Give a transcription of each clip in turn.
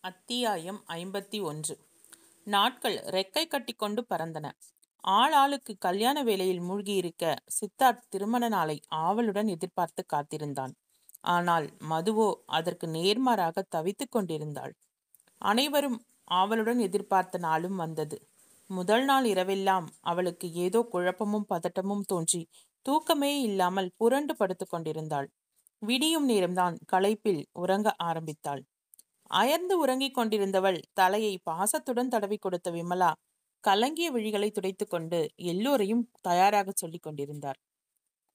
அத்தியாயம் ஐம்பத்தி ஒன்று. நாட்கள் ரெக்கை கட்டிக்கொண்டு பறந்தன. ஆளாளுக்கு கல்யாண வேலையில் மூழ்கியிருக்க சித்தார்த் திருமண நாளை ஆவலுடன் எதிர்பார்த்து காத்திருந்தான். ஆனால் மதுவோ அதற்கு நேர்மாறாக தவித்துக் கொண்டிருந்தாள். அனைவரும் ஆவலுடன் எதிர்பார்த்த நாளும் வந்தது. முதல் நாள் இரவெல்லாம் அவளுக்கு ஏதோ குழப்பமும் பதட்டமும் தோன்றி தூக்கமே இல்லாமல் புரண்டு படுத்து கொண்டிருந்தாள். விடியும் நேரம்தான் களைப்பில் உறங்க ஆரம்பித்தாள். அயர்ந்து உறங்கிக் கொண்டிருந்தவள் தலையை பாசத்துடன் தடவி கொடுத்த விமலா கலங்கிய விழிகளை துடைத்துக் கொண்டு எல்லோரையும் தயாராக சொல்லிக் கொண்டிருந்தார்.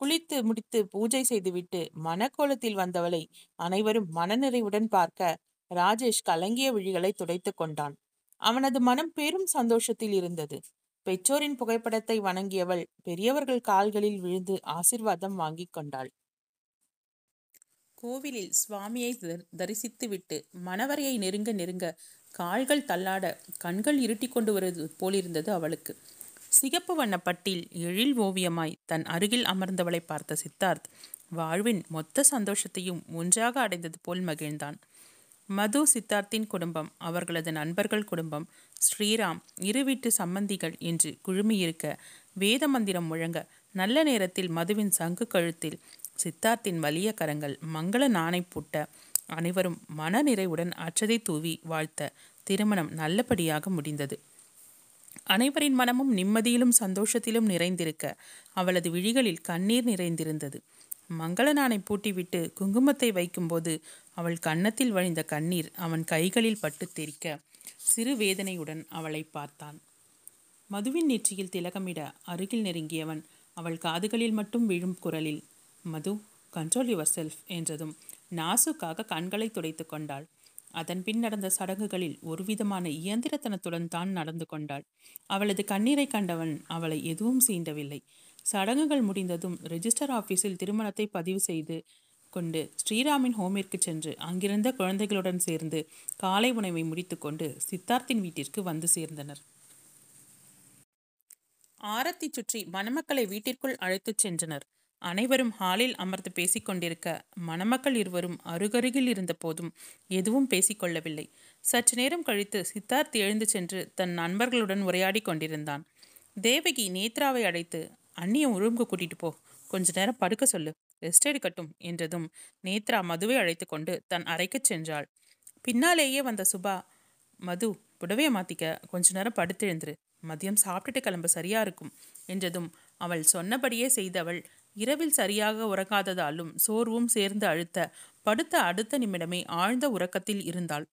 குளித்து முடித்து பூஜை செய்துவிட்டு மனக்கோலத்தில் வந்தவளை அனைவரும் மனநிறைவுடன் பார்க்க ராஜேஷ் கலங்கிய விழிகளை துடைத்து கொண்டான். அவனது மனம் பெரும் சந்தோஷத்தில் இருந்தது. பெற்றோரின் புகைப்படத்தை வணங்கியவள் பெரியவர்கள் கால்களில் விழுந்து ஆசிர்வாதம் வாங்கிக் கொண்டாள். கோவிலில் சுவாமியை தரிசித்துவிட்டு மணவரையை நெருங்க நெருங்க கால்கள் தள்ளாட கண்கள் இருட்டி கொண்டு வருவது போலிருந்தது அவளுக்கு. சிகப்பு வண்ண பட்டில் எழில் ஓவியமாய் தன் அருகில் அமர்ந்தவளை பார்த்த சித்தார்த் வாழ்வின் மொத்த சந்தோஷத்தையும் ஒன்றாக அடைந்தது போல் மகிழ்ந்தான். மது சித்தார்த்தின் குடும்பம் அவர்களது நண்பர்கள் குடும்பம் ஸ்ரீராம் இரு வீட்டு சம்பந்திகள் என்று குழுமியிருக்க வேத மந்திரம் முழங்க நல்ல நேரத்தில் மதுவின் சங்கு கழுத்தில் சித்தார்த்தின் வலிய கரங்கள் மங்கள நாணை பூட்ட அனைவரும் மன நிறைவுடன் அச்சதை தூவி வாழ்த்த திருமணம் நல்லபடியாக முடிந்தது. அனைவரின் மனமும் நிம்மதியிலும் சந்தோஷத்திலும் நிறைந்திருக்க அவளது விழிகளில் கண்ணீர் நிறைந்திருந்தது. மங்கள நாணை பூட்டிவிட்டு குங்குமத்தை வைக்கும்போது அவள் கன்னத்தில் வழிந்த கண்ணீர் அவன் கைகளில் பட்டு தெரிக்க சிறு வேதனையுடன் அவளை பார்த்தான். மதுவின் நெற்றியில் திலகமிட அருகில் நெருங்கியவன் அவள் காதுகளில் மட்டும் விழும் குரலில் மது கண்ட்ரோல் யுவர் செல்ஃப் என்றதும் நாசுக்காக கண்களை துடைத்து கொண்டாள். அதன் பின் நடந்த சடங்குகளில் ஒருவிதமான இயந்திரத்தனத்துடன் தான் நடந்து கொண்டாள். அவளது கண்ணீரை கண்டவன் அவளை எதுவும் சீண்டவில்லை. சடங்குகள் முடிந்ததும் ரெஜிஸ்டர் ஆபீஸில் திருமணத்தை பதிவு செய்து கொண்டு ஸ்ரீராமின் ஹோமிற்கு சென்று அங்கிருந்த குழந்தைகளுடன் சேர்ந்து காலை உணவை முடித்துக்கொண்டு சித்தார்த்தின் வீட்டிற்கு வந்து சேர்ந்தனர். ஆரத்தி சுற்றி மணமக்களை வீட்டிற்குள் அழைத்துச் சென்றனர். அனைவரும் ஹாலில் அமர்ந்து பேசிக்கொண்டிருக்க மணமக்கள் இருவரும் அருகருகில் இருந்த போதும் எதுவும் பேசிக்கொள்ளவில்லை. சற்று நேரம் கழித்து சித்தார்த் எழுந்து சென்று தன் நண்பர்களுடன் உரையாடி கொண்டிருந்தான். தேவகி நேத்ராவை அழைத்து அண்ணியை உரும்பு கூட்டிட்டு போ. கொஞ்ச நேரம் படுக்க சொல்லு. ரெஸ்ட் எடுக்கட்டும் என்றதும் நேத்ரா மதுவை அழைத்து கொண்டு தன் அறைக்குச் சென்றாள். பின்னாலேயே வந்த சுபா மது புடவையை மாத்திக்க. கொஞ்ச நேரம் படுத்தெழுந்துரு. மதியம் சாப்பிட்டுட்டு கிளம்ப. சரியா இருக்கும் என்றதும் அவள் சொன்னபடியே செய்தவள் இரவில் சரியாக உறங்காததாலும் சோர்வும் சேர்ந்து அழுத்த படுத்த அடுத்த நிமிடமே ஆழ்ந்த உறக்கத்தில் இருந்தாள்.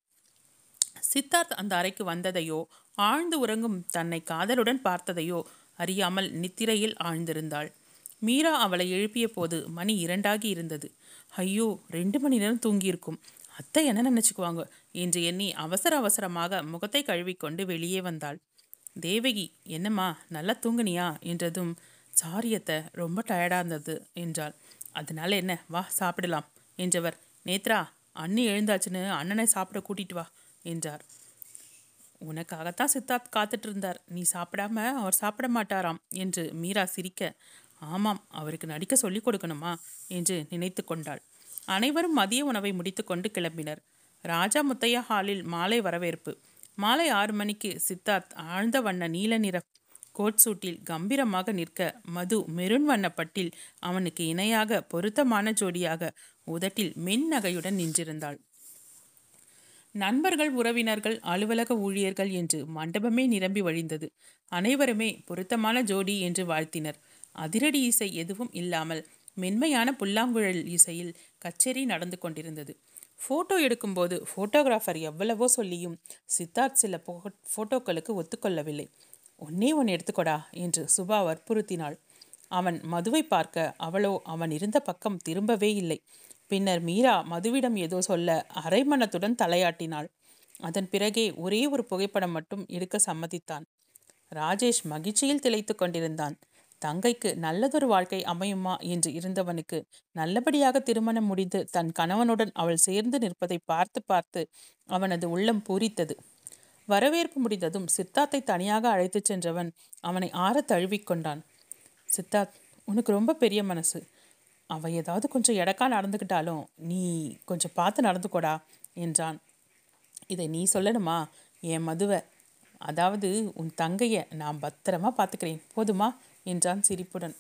சித்தார்த் அந்த அறைக்கு வந்ததையோ ஆழ்ந்து உறங்கும் தன்னை காதலுடன் பார்த்ததையோ அறியாமல் நித்திரையில் ஆழ்ந்திருந்தாள். மீரா அவளை எழுப்பிய போது மணி இரண்டாகி இருந்தது. ஐயோ ரெண்டு மணி நேரம் தூங்கியிருக்கும். அத்தை என்ன நினச்சிக்குவாங்க? என்று எண்ணி அவசர அவசரமாக முகத்தை கழுவிக்கொண்டு வெளியே வந்தாள். தேவகி என்னம்மா நல்லா தூங்குனியா? என்றதும் சாரியத்தை ரொம்ப டயர்டாக இருந்தது என்றாள். அதனால என்ன? வா சாப்பிடலாம். என்றவர் நேத்ரா அண்ணி எழுந்தாச்சுன்னு அண்ணனை சாப்பிட கூட்டிட்டு வா என்றார். உனக்காகத்தான் சித்தார்த் காத்துட்டு இருந்தார். நீ சாப்பிடாம அவர் சாப்பிட மாட்டாராம் என்று மீரா சிரிக்க ஆமாம் அவருக்கு நடிக்க சொல்லிக் கொடுக்கணுமா? என்று நினைத்து கொண்டாள். அனைவரும் மதிய உணவை முடித்துக்கொண்டு கிளம்பினர். ராஜா முத்தையா ஹாலில் மாலை வரவேற்பு. மாலை ஆறு மணிக்கு சித்தார்த் ஆழ்ந்த வண்ண நீல நிற கோட் சூட்டில் கம்பீரமாக நிற்க மது மெருண் வண்ணப்பட்டில் அவனுக்கு இணையாக பொருத்தமான ஜோடியாக உதட்டில் மென் நகையுடன் நின்றிருந்தாள். நண்பர்கள் உறவினர்கள் அலுவலக ஊழியர்கள் என்று மண்டபமே நிரம்பி வழிந்தது. அனைவருமே பொருத்தமான ஜோடி என்று வாழ்த்தினர். அதிரடி இசை எதுவும் இல்லாமல் மென்மையான புல்லாங்குழல் இசையில் கச்சேரி நடந்து கொண்டிருந்தது. ஃபோட்டோ எடுக்கும்போது ஃபோட்டோகிராஃபர் எவ்வளவோ சொல்லியும் சித்தார்த் சில ஃபோட்டோக்களுக்கு ஒத்துக்கொள்ளவில்லை. ஒன்னே ஒன்று எடுத்துக்கொடா என்று சுபா வற்புறுத்தினாள். அவன் மதுவை பார்க்க அவளோ அவன் இருந்த பக்கம் திரும்பவே இல்லை. பின்னர் மீரா மதுவிடம் ஏதோ சொல்ல அரைமணத்துடன் தலையாட்டினாள். அதன் பிறகே ஒரே ஒரு புகைப்படம் மட்டும் எடுக்க சம்மதித்தான். ராஜேஷ் மகிழ்ச்சியில் திளைத்து கொண்டிருந்தான். தங்கைக்கு நல்லதொரு வாழ்க்கை அமையுமா என்று இருந்தவனுக்கு நல்லபடியாக திருமணம் முடிந்து தன் கணவனுடன் அவள் சேர்ந்து நிற்பதை பார்த்து பார்த்து அவனது உள்ளம் பூரித்தது. வரவேற்பு முடிந்ததும் சித்தார்த்தை தனியாக அழைத்துச் சென்றவன் அவனை ஆற தழுவிக்கொண்டான் சித்தார்த் உனக்கு ரொம்ப பெரிய மனசு. அவ ஏதாவது கொஞ்சம் எடக்கா நடந்துக்கிட்டாலும் நீ கொஞ்சம் பார்த்து நடந்துக்கோடா என்றான். இதை நீ சொல்லணுமா? என் மதுவை. அதாவது உன் தங்கையை நான் பத்திரமா பார்த்துக்கிறேன். போதுமா? என்றான் சிரிப்புடன்.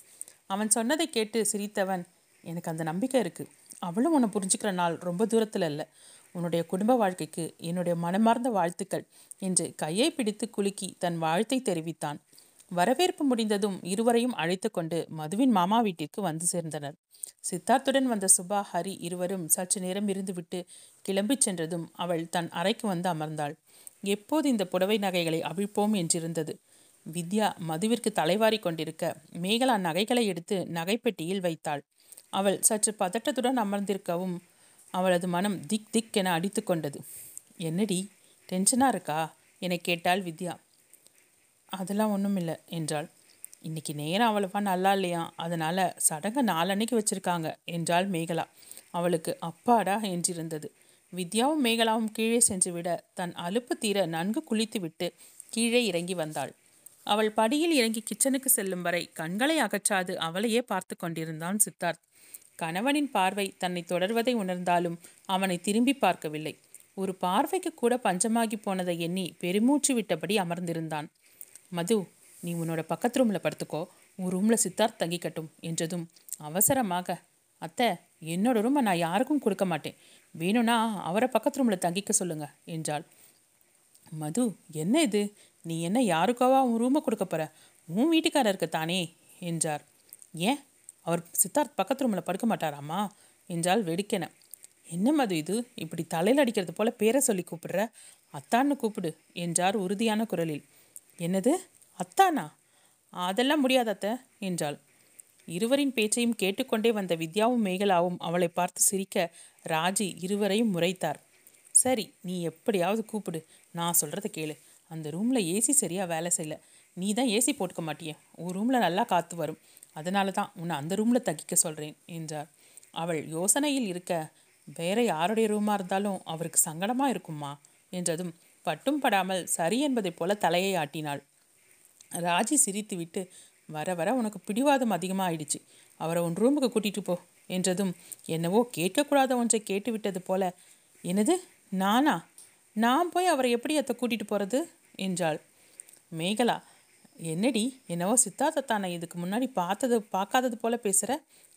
அவன் சொன்னதை கேட்டு சிரித்தவன் எனக்கு அந்த நம்பிக்கை இருக்குது அவளும் உன்னை புரிஞ்சுக்கிற நாள் ரொம்ப தூரத்தில் இல்லை. உன்னுடைய குடும்ப வாழ்க்கைக்கு என்னுடைய மனமார்ந்த வாழ்த்துக்கள் என்று கையை பிடித்து குலுக்கி தன் வாழ்த்தை தெரிவித்தான். வரவேற்பு முடிந்ததும் இருவரையும் அழைத்து கொண்டு மதுவின் மாமா வீட்டிற்கு வந்து சேர்ந்தனர். சித்தார்த்துடன் வந்த சுபா ஹரி இருவரும் சற்று நேரம் இருந்துவிட்டு கிளம்பிச் சென்றதும் அவள் தன் அறைக்கு வந்து அமர்ந்தாள். எப்போது இந்த புடவை நகைகளை அவிழ்ப்போம் என்றிருந்தது. வித்யா மதுவிற்கு தலைவாரி கொண்டிருக்க மேகலா நகைகளை எடுத்து நகைப்பெட்டியில் வைத்தாள். அவள் சற்று பதட்டத்துடன் அமர்ந்திருக்கவும் அவளது மனம் திக் திக் என அடித்து கொண்டது. என்னடி டென்ஷனாக இருக்கா? என கேட்டாள் வித்யா. அதெல்லாம் ஒன்றும் இல்லை என்றாள். இன்னைக்கு நேரம் அவ்வளவா நல்லா இல்லையா? அதனால் சடங்கை நாளன்னைக்கு வச்சுருக்காங்க என்றாள் மேகலா. அவளுக்கு அப்பாடா என்றிருந்தது. வித்யாவும் மேகலாவும் கீழே சென்று விட தன் அலுப்பு தீர நன்கு குளித்துவிட்டு கீழே இறங்கி வந்தாள். அவள் படியில் இறங்கி கிச்சனுக்கு செல்லும் வரை கண்களை அகற்றாது அவளையே பார்த்து கொண்டிருந்தான் சித்தார்த். கணவனின் பார்வை தன்னை தொடர்வதை உணர்ந்தாலும் அவனை திரும்பி பார்க்கவில்லை. ஒரு பார்வைக்கு கூட பஞ்சமாகி போனதை எண்ணி பெருமூச்சு விட்டபடி அமர்ந்திருந்தான். மது நீ உன்னோட பக்கத்து ரூமில் படுத்துக்கோ. உன் ரூமில் சித்தார்த் தங்கிக்கட்டும் என்றதும் அவசரமாக அத்தை என்னோட ரூமை நான் யாருக்கும் கொடுக்க மாட்டேன். வேணும்னா அவரை பக்கத்து ரூமில் தங்கிக்க சொல்லுங்க என்றாள். மது என்ன இது? நீ என்ன யாருக்காவா உன் ரூமை கொடுக்க போற? உன் வீட்டுக்காரருக்கு தானே? என்றார். ஏன்? அவர் சித்தார்த் பக்கத்து ரூமில் படுக்க மாட்டாராமா என்றால் வெடிக்கென. என்ன மது இது? இப்படி தலையில் அடிக்கிறது போல பேரை சொல்லி கூப்பிடுற? அத்தான்னு கூப்பிடு என்றார் உறுதியான குரலில். என்னது? அத்தானா? அதெல்லாம் முடியாது அத்தை என்றாள். இருவரின் பேச்சையும் கேட்டுக்கொண்டே வந்த வித்யாவும் மேகலாவும் அவளை பார்த்து சிரிக்க ராஜி இருவரையும் முறைத்தார். சரி நீ எப்படியாவது கூப்பிடு. நான் சொல்கிறத கேளு. அந்த ரூமில் ஏசி சரியாக வேலை செய்யல. நீ தான் ஏசி போட்டுக்க மாட்டியே. உன் ரூமில் நல்லா காற்று வரும். அதனால தான் உன்னை அந்த ரூமில் தகிக்க சொல்கிறேன் என்றார் அவள் யோசனையில் இருக்க வேற யாருடைய ரூமாக இருந்தாலும் அவருக்கு சங்கடமாக இருக்குமா? என்றதும் பட்டும் படாமல் சரி என்பதைப் போல தலையை ஆட்டினாள். ராஜி சிரித்துவிட்டு வர வர உனக்கு பிடிவாதம் அதிகமாகிடுச்சு அவரை உன் ரூமுக்கு கூட்டிகிட்டு போ என்றதும் என்னவோ கேட்கக்கூடாத ஒன்றை கேட்டுவிட்டது போல. என்னது? நானா? நான் போய் அவரை எப்படி அத்தை கூட்டிகிட்டு போகிறது என்றாள். மேகலா என்னடி என்னவோ சித்தார்த்த தானே இதுக்கு முன்னாடி பார்த்தது பார்க்காதது போல பேசுகிற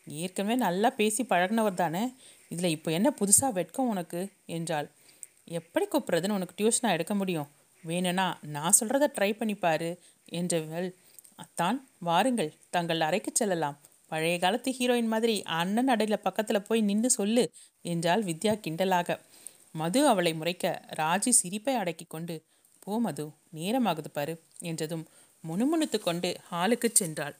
ஏற்கனவே நல்லா பேசி பழகினவர் தானே இதில் இப்போ என்ன புதுசாக வெட்கம் உனக்கு? என்றாள். எப்படி கூப்பிட்றதுன்னு உனக்கு டியூஷனாக எடுக்க முடியும்? வேணும்னா நான் சொல்கிறத ட்ரை பண்ணிப்பாரு என்றவள். அத்தான் வாருங்கள் தங்கள் அறைக்கு செல்லலாம். பழைய காலத்து ஹீரோயின் மாதிரி அண்ணன் அடையில் பக்கத்தில் போய் நின்று சொல்லு என்றாள் வித்யா கிண்டலாக. மது அவளை முறைக்க ராஜி சிரிப்பை அடக்கி கொண்டு போ மது நேரமாகுது பாரு என்றதும் முணுமுணுத்து கொண்டு ஹாலுக்கு சென்றாள்.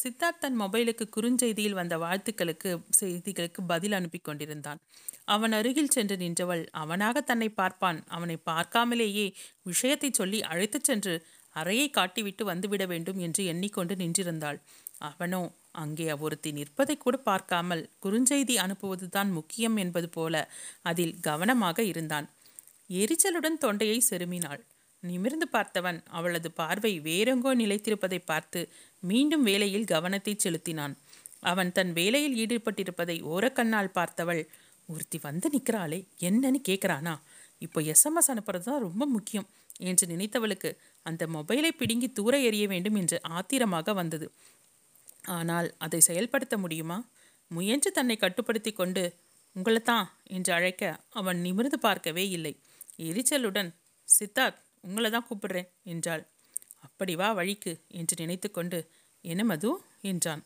சித்தார்த் தன் மொபைலுக்கு குறுஞ்செய்தியில் வந்த வாழ்த்துக்களுக்கு செய்திகளுக்கு பதில் அனுப்பி கொண்டிருந்தான். அவன் அருகில் சென்று நின்றவள் அவனாக தன்னை பார்ப்பான். அவனை பார்க்காமலேயே விஷயத்தை சொல்லி அழைத்துச் சென்று அறையை காட்டிவிட்டு வந்துவிட வேண்டும் என்று எண்ணிக்கொண்டு நின்றிருந்தாள். அவனோ அங்கே ஒருத்தி நிற்பதை கூட பார்க்காமல் குறுஞ்செய்தி அனுப்புவதுதான் முக்கியம் என்பது போல அதில் கவனமாக இருந்தான். எரிச்சலுடன் தொண்டையை செருமினாள். நிமிர்ந்து பார்த்தவன் அவளது பார்வை வேறெங்கோ நிலைத்திருப்பதை பார்த்து மீண்டும் வேலையில் கவனத்தை செலுத்தினான். அவன் தன் வேலையில் ஈடுபட்டிருப்பதை ஓரக்கண்ணால் பார்த்தவள் ஒருத்தி வந்து நிற்கிறாளே என்னன்னு கேட்குறானா இப்போ எஸ்எம்எஸ் அனுப்புறது தான் ரொம்ப முக்கியம் என்று நினைத்தவளுக்கு அந்த மொபைலை பிடுங்கி தூர எறிய வேண்டும் என்று ஆத்திரமாக வந்தது. ஆனால் அதை செயல்படுத்த முடியுமா? முயன்று தன்னை கட்டுப்படுத்தி கொண்டு உங்களை தான் என்று அழைக்க அவன் நிமிர்ந்து பார்க்கவே இல்லை. எரிச்சலுடன் சித்தார்த் உங்களை தான் கூப்பிடுறேன் என்றாள். அப்படி வா வழிக்கு என்று நினைத்து கொண்டு என்ன மது? என்றான்.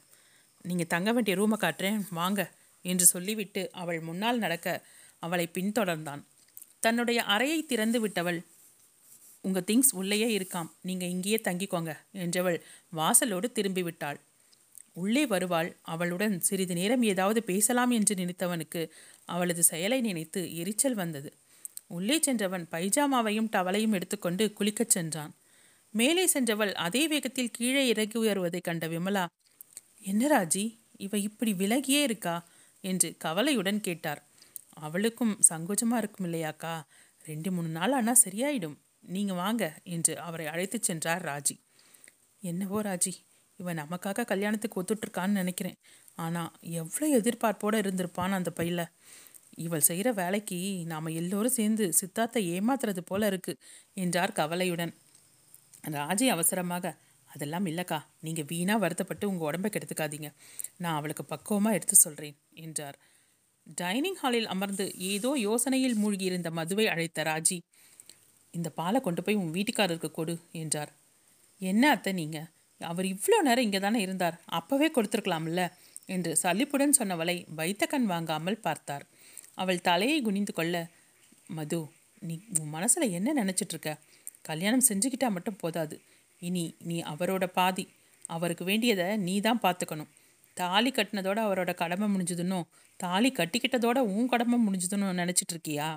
நீங்கள் தங்க வேண்டிய ரூமை காட்டுறேன் வாங்க என்று சொல்லிவிட்டு அவள் முன்னால் நடக்க அவளை பின்தொடர்ந்தான். தன்னுடைய அறையை திறந்து விட்டவள் உங்கள் திங்ஸ் உள்ளேயே இருக்காம் நீங்கள் இங்கேயே தங்கிக்கோங்க என்றவள் வாசலோடு திரும்பிவிட்டாள். உள்ளே வருவாள் அவளுடன் சிறிது நேரம் ஏதாவது பேசலாம் என்று நினைத்தவனுக்கு அவளது செயலை நினைத்து எரிச்சல் வந்தது. உள்ளே சென்றவன் பைஜாமாவையும் டவலையும் எடுத்துக்கொண்டு குளிக்கச் சென்றான். மேலே சென்றவள் அதே வேகத்தில் கீழே இறங்கி உயர்வதைக் கண்ட விமலா என்ன ராஜி இவ இப்படி விலகியே இருக்கா? என்று கவலையுடன் கேட்டார். அவளுக்கும் சங்கோஜமாக இருக்கும் இல்லையாக்கா? ரெண்டு மூணு நாள் ஆனால் சரியாயிடும். நீங்கள் வாங்க என்று அவரை அழைத்துச் சென்றார் ராஜி. என்னவோ ராஜி இவன் நமக்காக கல்யாணத்துக்கு ஒத்துட்ருக்கான்னு நினைக்கிறேன். ஆனால் எவ்வளோ எதிர்பார்ப்போடு இருந்திருப்பான் அந்த பையில. இவள் செய்கிற வேலைக்கு நாம் எல்லோரும் சேர்ந்து சித்தார்த்தை ஏமாத்துறது போல இருக்கு என்றார் கவலையுடன். ராஜி அவசரமாக அதெல்லாம் இல்லைக்கா நீங்கள் வீணாக வருத்தப்பட்டு உங்கள் உடம்பை கெடுத்துக்காதீங்க. நான் அவளுக்கு பக்குவமாக எடுத்து சொல்கிறேன் என்றார். டைனிங் ஹாலில் அமர்ந்து ஏதோ யோசனையில் மூழ்கியிருந்த மதுவை அழைத்த ராஜி இந்த பாலை கொண்டு போய் உன் வீட்டுக்காரருக்கு கொடு என்றார். என்ன அத்தை நீங்கள் அவர் இவ்வளோ நேரம் இங்கே தானே இருந்தார் அப்போவே கொடுத்துருக்கலாம்ல என்று சலிப்புடன் சொன்னவளை வைத்த கண் வாங்காமல் பார்த்தார். அவள் தலையை குனிந்து கொள்ள மது நீ உன் மனசில் என்ன நினச்சிட்டு இருக்க கல்யாணம் செஞ்சுக்கிட்டா மட்டும் போதாது. இனி நீ அவரோட பாதி. அவருக்கு வேண்டியதை நீ தான் பார்த்துக்கணும் தாலி கட்டினதோட அவரோட கடமை முடிஞ்சதுன்னோ தாலி கட்டிக்கிட்டதோட உன் கடமை முடிஞ்சதுன்னு நினச்சிட்டு இருக்கியா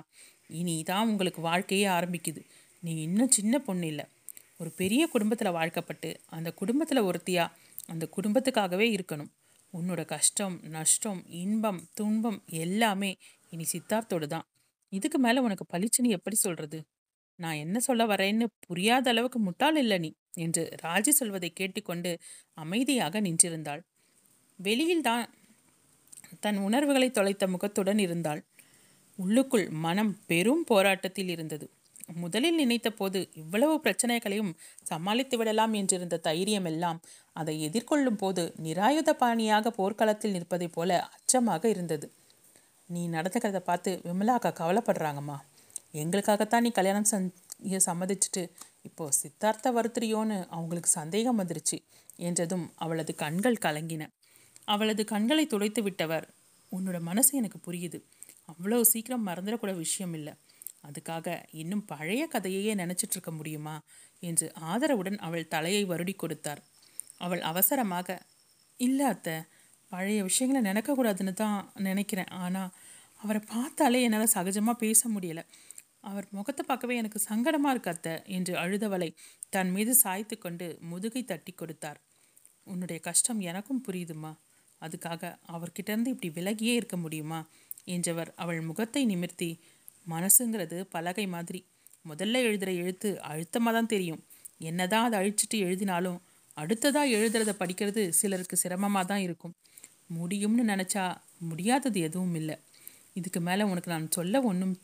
இனி தான் உங்களுக்கு வாழ்க்கையே ஆரம்பிக்குது. நீ இன்னும் சின்ன பொண்ணு இல்லை. ஒரு பெரிய குடும்பத்தில் வாழ்க்கப்பட்டு அந்த குடும்பத்தில் ஒருத்தியாக அந்த குடும்பத்துக்காகவே இருக்கணும். உன்னோட கஷ்டம் நஷ்டம் இன்பம் துன்பம் எல்லாமே இனி சித்தார்த்தோடு தான். இதுக்கு மேலே உனக்கு பளிச்சுன்னு எப்படி சொல்கிறது நான் என்ன சொல்ல வரேன்னு புரியாத அளவுக்கு முட்டாள் இல்லை நீ என்று ராஜி சொல்வதை கேட்டுக்கொண்டு அமைதியாக நின்றிருந்தாள். வெளியில் தான் தன் உணர்வுகளை தொலைத்த முகத்துடன் இருந்தாள். உள்ளுக்குள் மனம் பெரும் போராட்டத்தில் இருந்தது. முதலில் நினைத்த போது இவ்வளவு பிரச்சனைகளையும் சமாளித்து விடலாம் என்றிருந்த தைரியம் எல்லாம் அதை எதிர்கொள்ளும் போது நிராயுத பாணியாக போர்க்களத்தில் நிற்பதைப் போல அச்சமாக இருந்தது. நீ நடந்துக்கிறத பார்த்து விமலாக்கா கவலைப்படுறாங்கம்மா. எங்களுக்காகத்தான் நீ கல்யாணம் சந் சம்மதிச்சுட்டு இப்போ சித்தார்த்த வருத்திரியோன்னு அவங்களுக்கு சந்தேகம் வந்துருச்சு என்றதும் அவளது கண்கள் கலங்கின. அவளது கண்களை துடைத்து விட்டவர் உன்னோட மனசு எனக்கு புரியுது. அவ்வளோ சீக்கிரம் மறந்துடக்கூட விஷயம் இல்லை. அதுக்காக இன்னும் பழைய கதையையே நினச்சிட்டு இருக்க முடியுமா? என்று ஆதரவுடன் அவள் தலையை வருடி கொடுத்தார். அவள் அவசரமாக இல்லை அத்தை. பழைய விஷயங்களை நினைக்கக்கூடாதுன்னு தான் நினைக்கிறேன். ஆனால் அவரை பார்த்தாலே என்னால் சகஜமாக பேச முடியலை. அவர் முகத்தை பார்க்கவே எனக்கு சங்கடமாக இருக்காத்த என்று அழுதவளை தன் மீது சாய்த்து கொண்டு முதுகை தட்டி கொடுத்தார். உன்னுடைய கஷ்டம் எனக்கும் புரியுதுமா அதுக்காக அவர்கிட்டேருந்து இப்படி விலகியே இருக்க முடியுமா? என்றவர் அவள் முகத்தை நிமிர்த்தி மனசுங்கிறது பலகை மாதிரி. முதல்ல எழுதுகிற எழுத்து அழுத்தமாக தான் தெரியும். என்னதான் அதை அழிச்சிட்டு எழுதினாலும் அடுத்ததாக எழுதுறத படிக்கிறது சிலருக்கு சிரமமாக தான் இருக்கும். முடியும்னு நினச்சா முடியாதது எதுவும் இல்லை. இதுக்கு மேலே உனக்கு நான் சொல்ல ஒன்றும்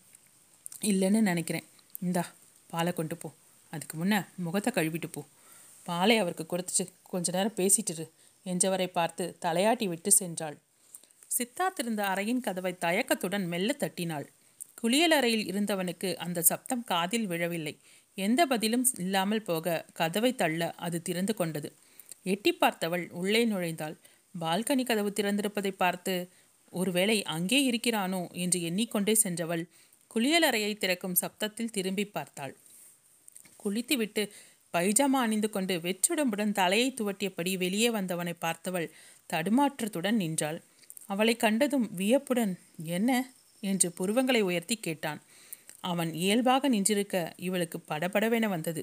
இல்லைன்னு நினைக்கிறேன். இந்தா பாலை கொண்டு போ. அதுக்கு முன்னே முகத்தை கழுவிட்டு போ. பாலை அவருக்கு கொடுத்துட்டு கொஞ்ச நேரம் பேசிட்டுரு என்றவரை பார்த்து தலையாட்டி விட்டு சென்றாள். சித்தார்த் இருந்த அறையின் கதவை தயக்கத்துடன் மெல்ல தட்டினாள். குளியலறையில் இருந்தவனுக்கு அந்த சப்தம் காதில் விழவில்லை. எந்த பதிலும் இல்லாமல் போக கதவை தள்ள அது திறந்து கொண்டது. எட்டி பார்த்தவள் உள்ளே நுழைந்தாள். பால்கனி கதவு திறந்திருப்பதை பார்த்து ஒருவேளை அங்கே இருக்கிறானோ? என்று எண்ணிக்கொண்டே சென்றவள் குளியலறையை திறக்கும் சப்தத்தில் திரும்பி பார்த்தாள். குளித்துவிட்டு பைஜாமா அணிந்து கொண்டு வெற்றுடம்புடன் தலையை துவட்டியபடி வெளியே வந்தவனை பார்த்தவள் தடுமாற்றத்துடன் நின்றாள். அவளை கண்டதும் வியப்புடன் என்ன? என்று புருவங்களை உயர்த்தி கேட்டான். அவன் இயல்பாக நின்றிருக்க இவளுக்கு படபடவென வந்தது.